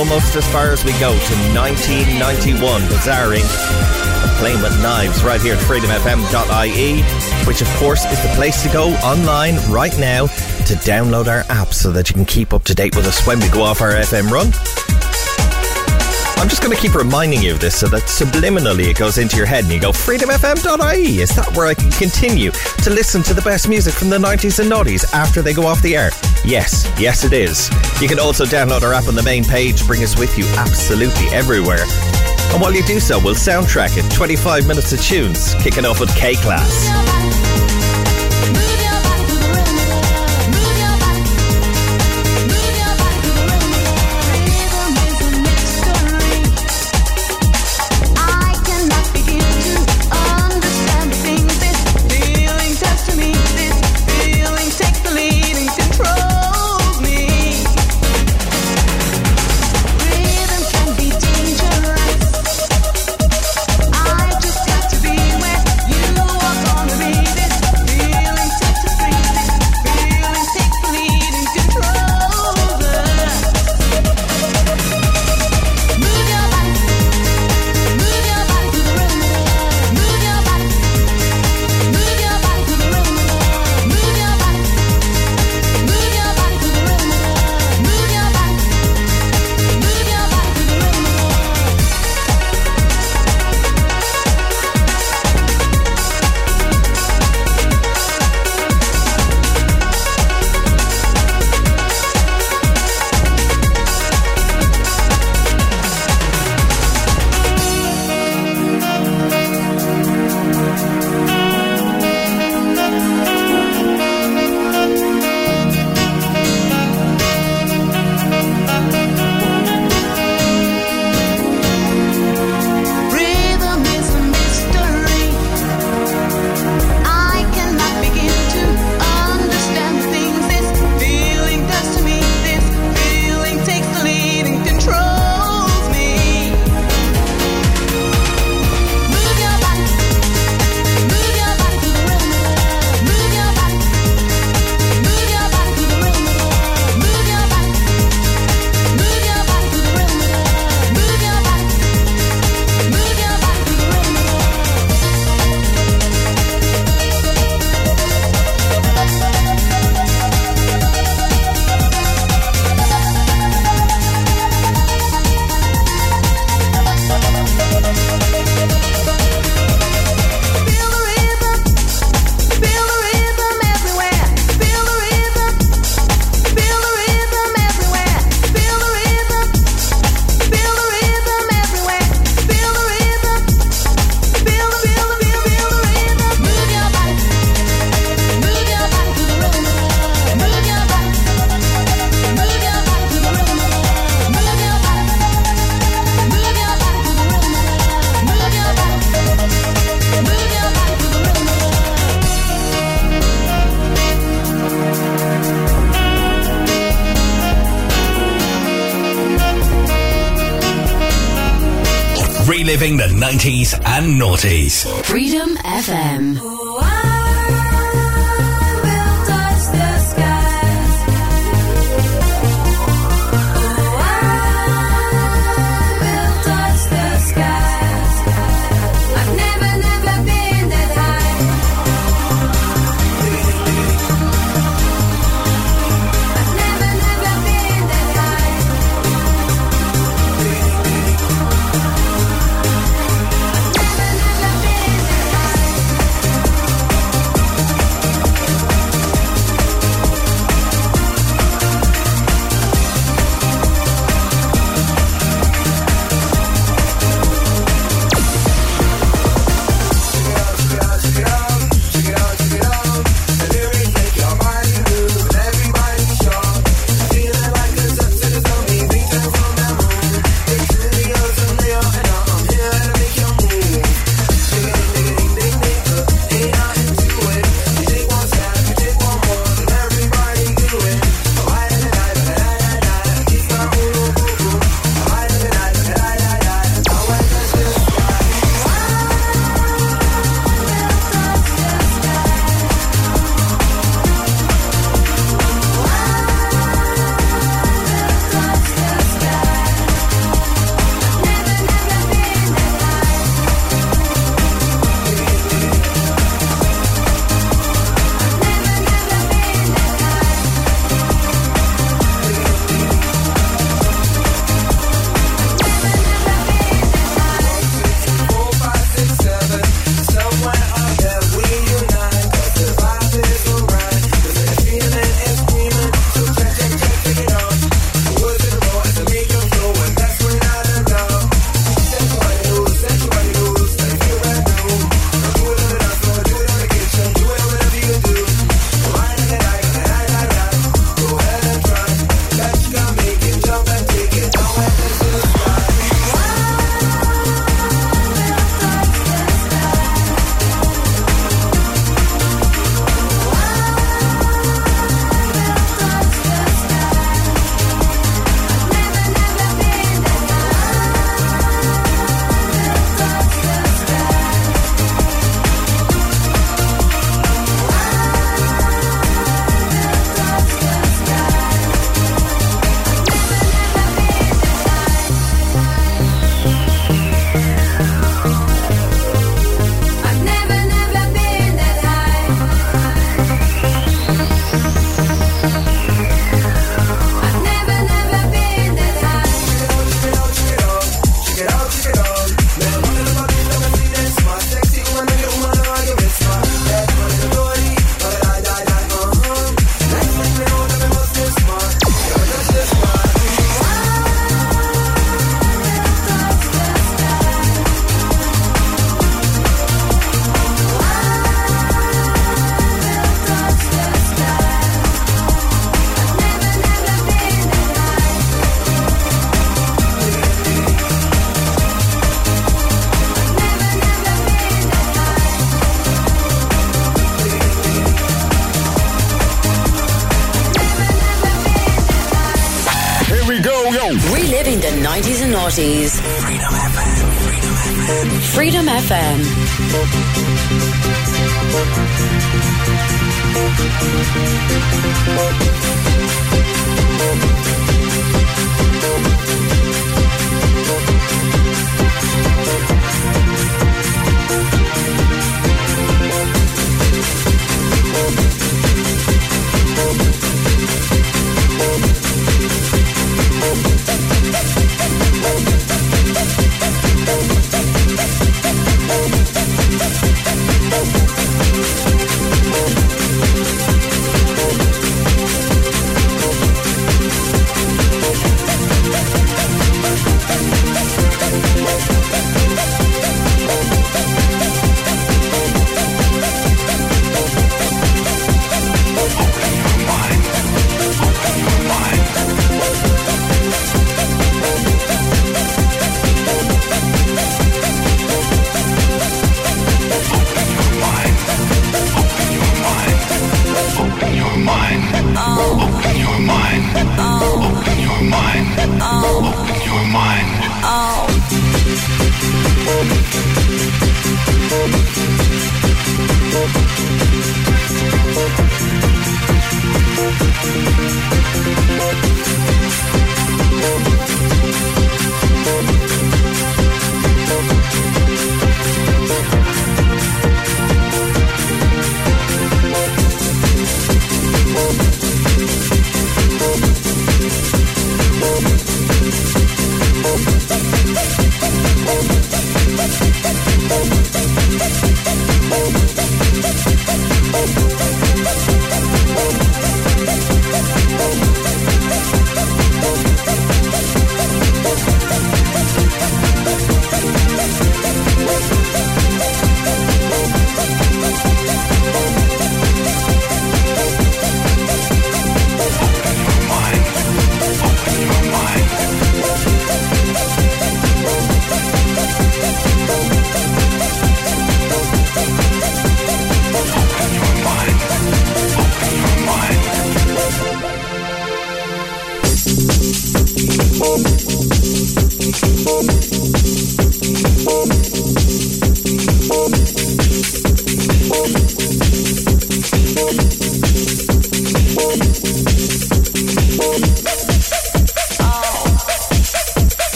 Almost as far as we go to 1991, Bizarre Inc. and Playing with Knives right here at freedomfm.ie, which of course is the place to go online right now to download our app so that you can keep up to date with us when we go off our FM run. I'm just going to keep reminding you of this so that subliminally it goes into your head and you go, freedomfm.ie, is that where I can continue to listen to the best music from the 90s and noughties after they go off the air? Yes, yes it is. You can also download our app on the main page, bring us with you absolutely everywhere. And while you do so, we'll soundtrack it 25 minutes of tunes, kicking off with K-Klass. 90s and noughties. Freedom FM.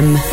FM.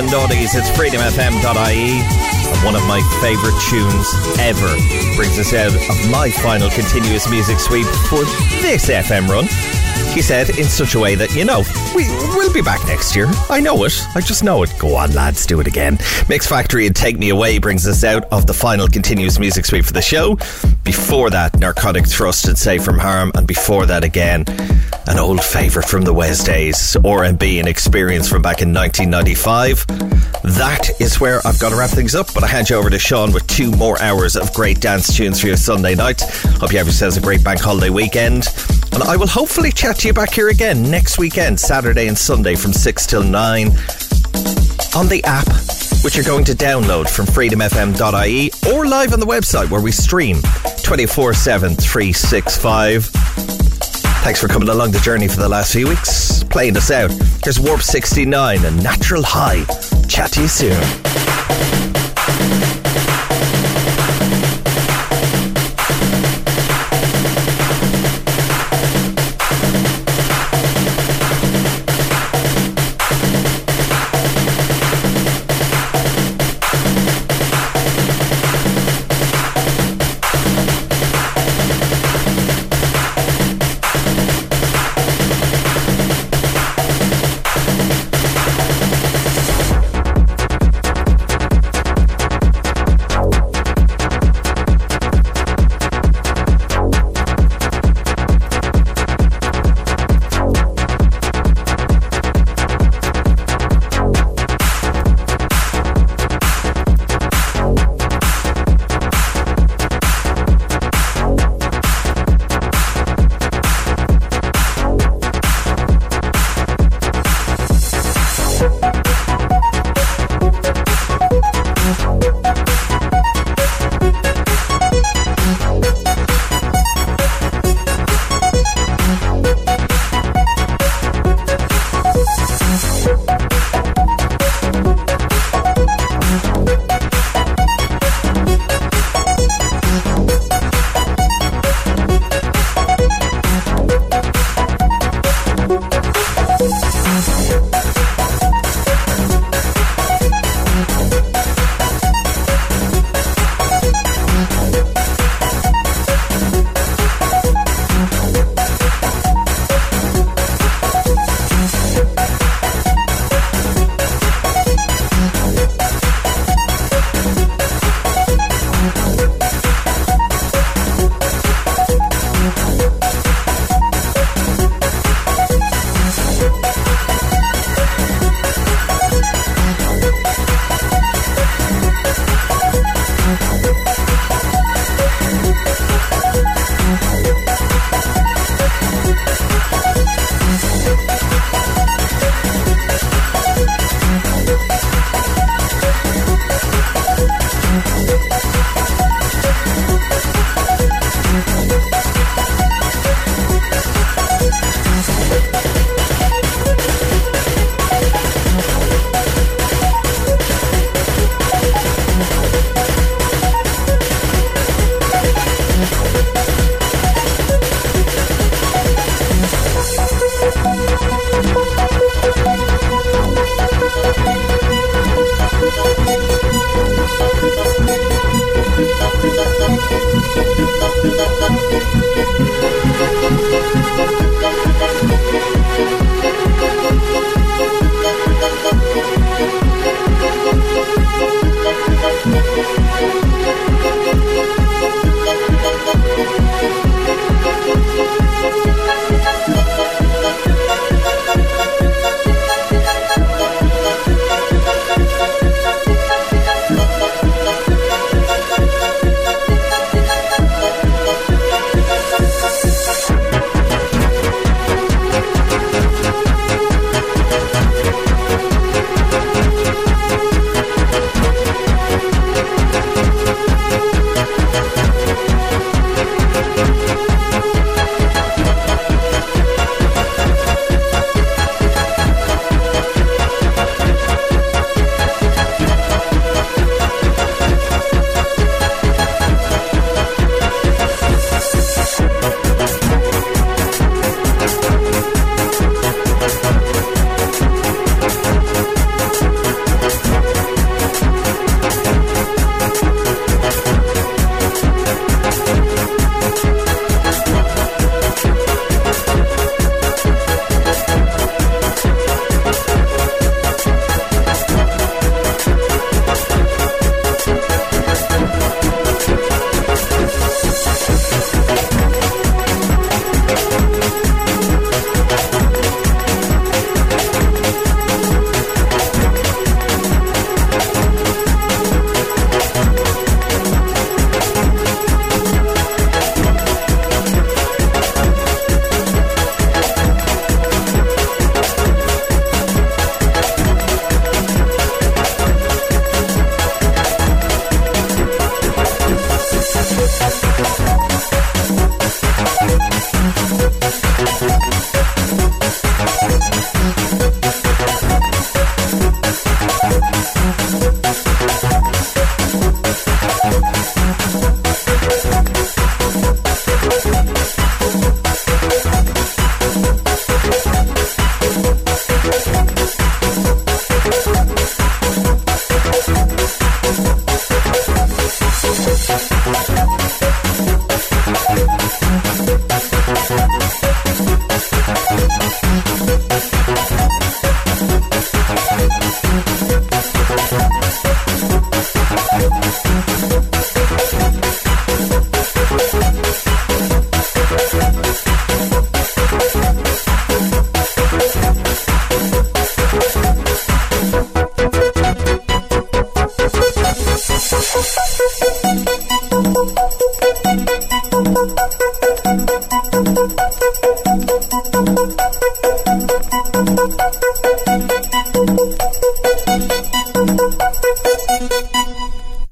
And noughties. It's freedomfm.ie. And One of my favourite tunes ever brings us out of my final continuous music sweep for this FM run. He said in such a way that, you know, we, we'll be back next year. I know it. I just know it. Go on, lads, do it again. Mix Factory and Take Me Away brings us out of the final continuous music sweep for the show. Before that, Narcotic Thrust and Safe From Harm. And before that, again, an old favourite from the Wes days, R&B and Experience from back in 1995. That is where I've got to wrap things up, but I hand you over to Sean with two more hours of great dance tunes for your Sunday night. Hope you have yourselves a great bank holiday weekend. And I will hopefully chat to you back here again next weekend, Saturday and Sunday from 6 till 9 on the app, which you're going to download from freedomfm.ie or live on the website where we stream 24 7 365. Thanks for coming along the journey for the last few weeks, playing us out. Here's Warp 69 and Natural High. Chat to you soon.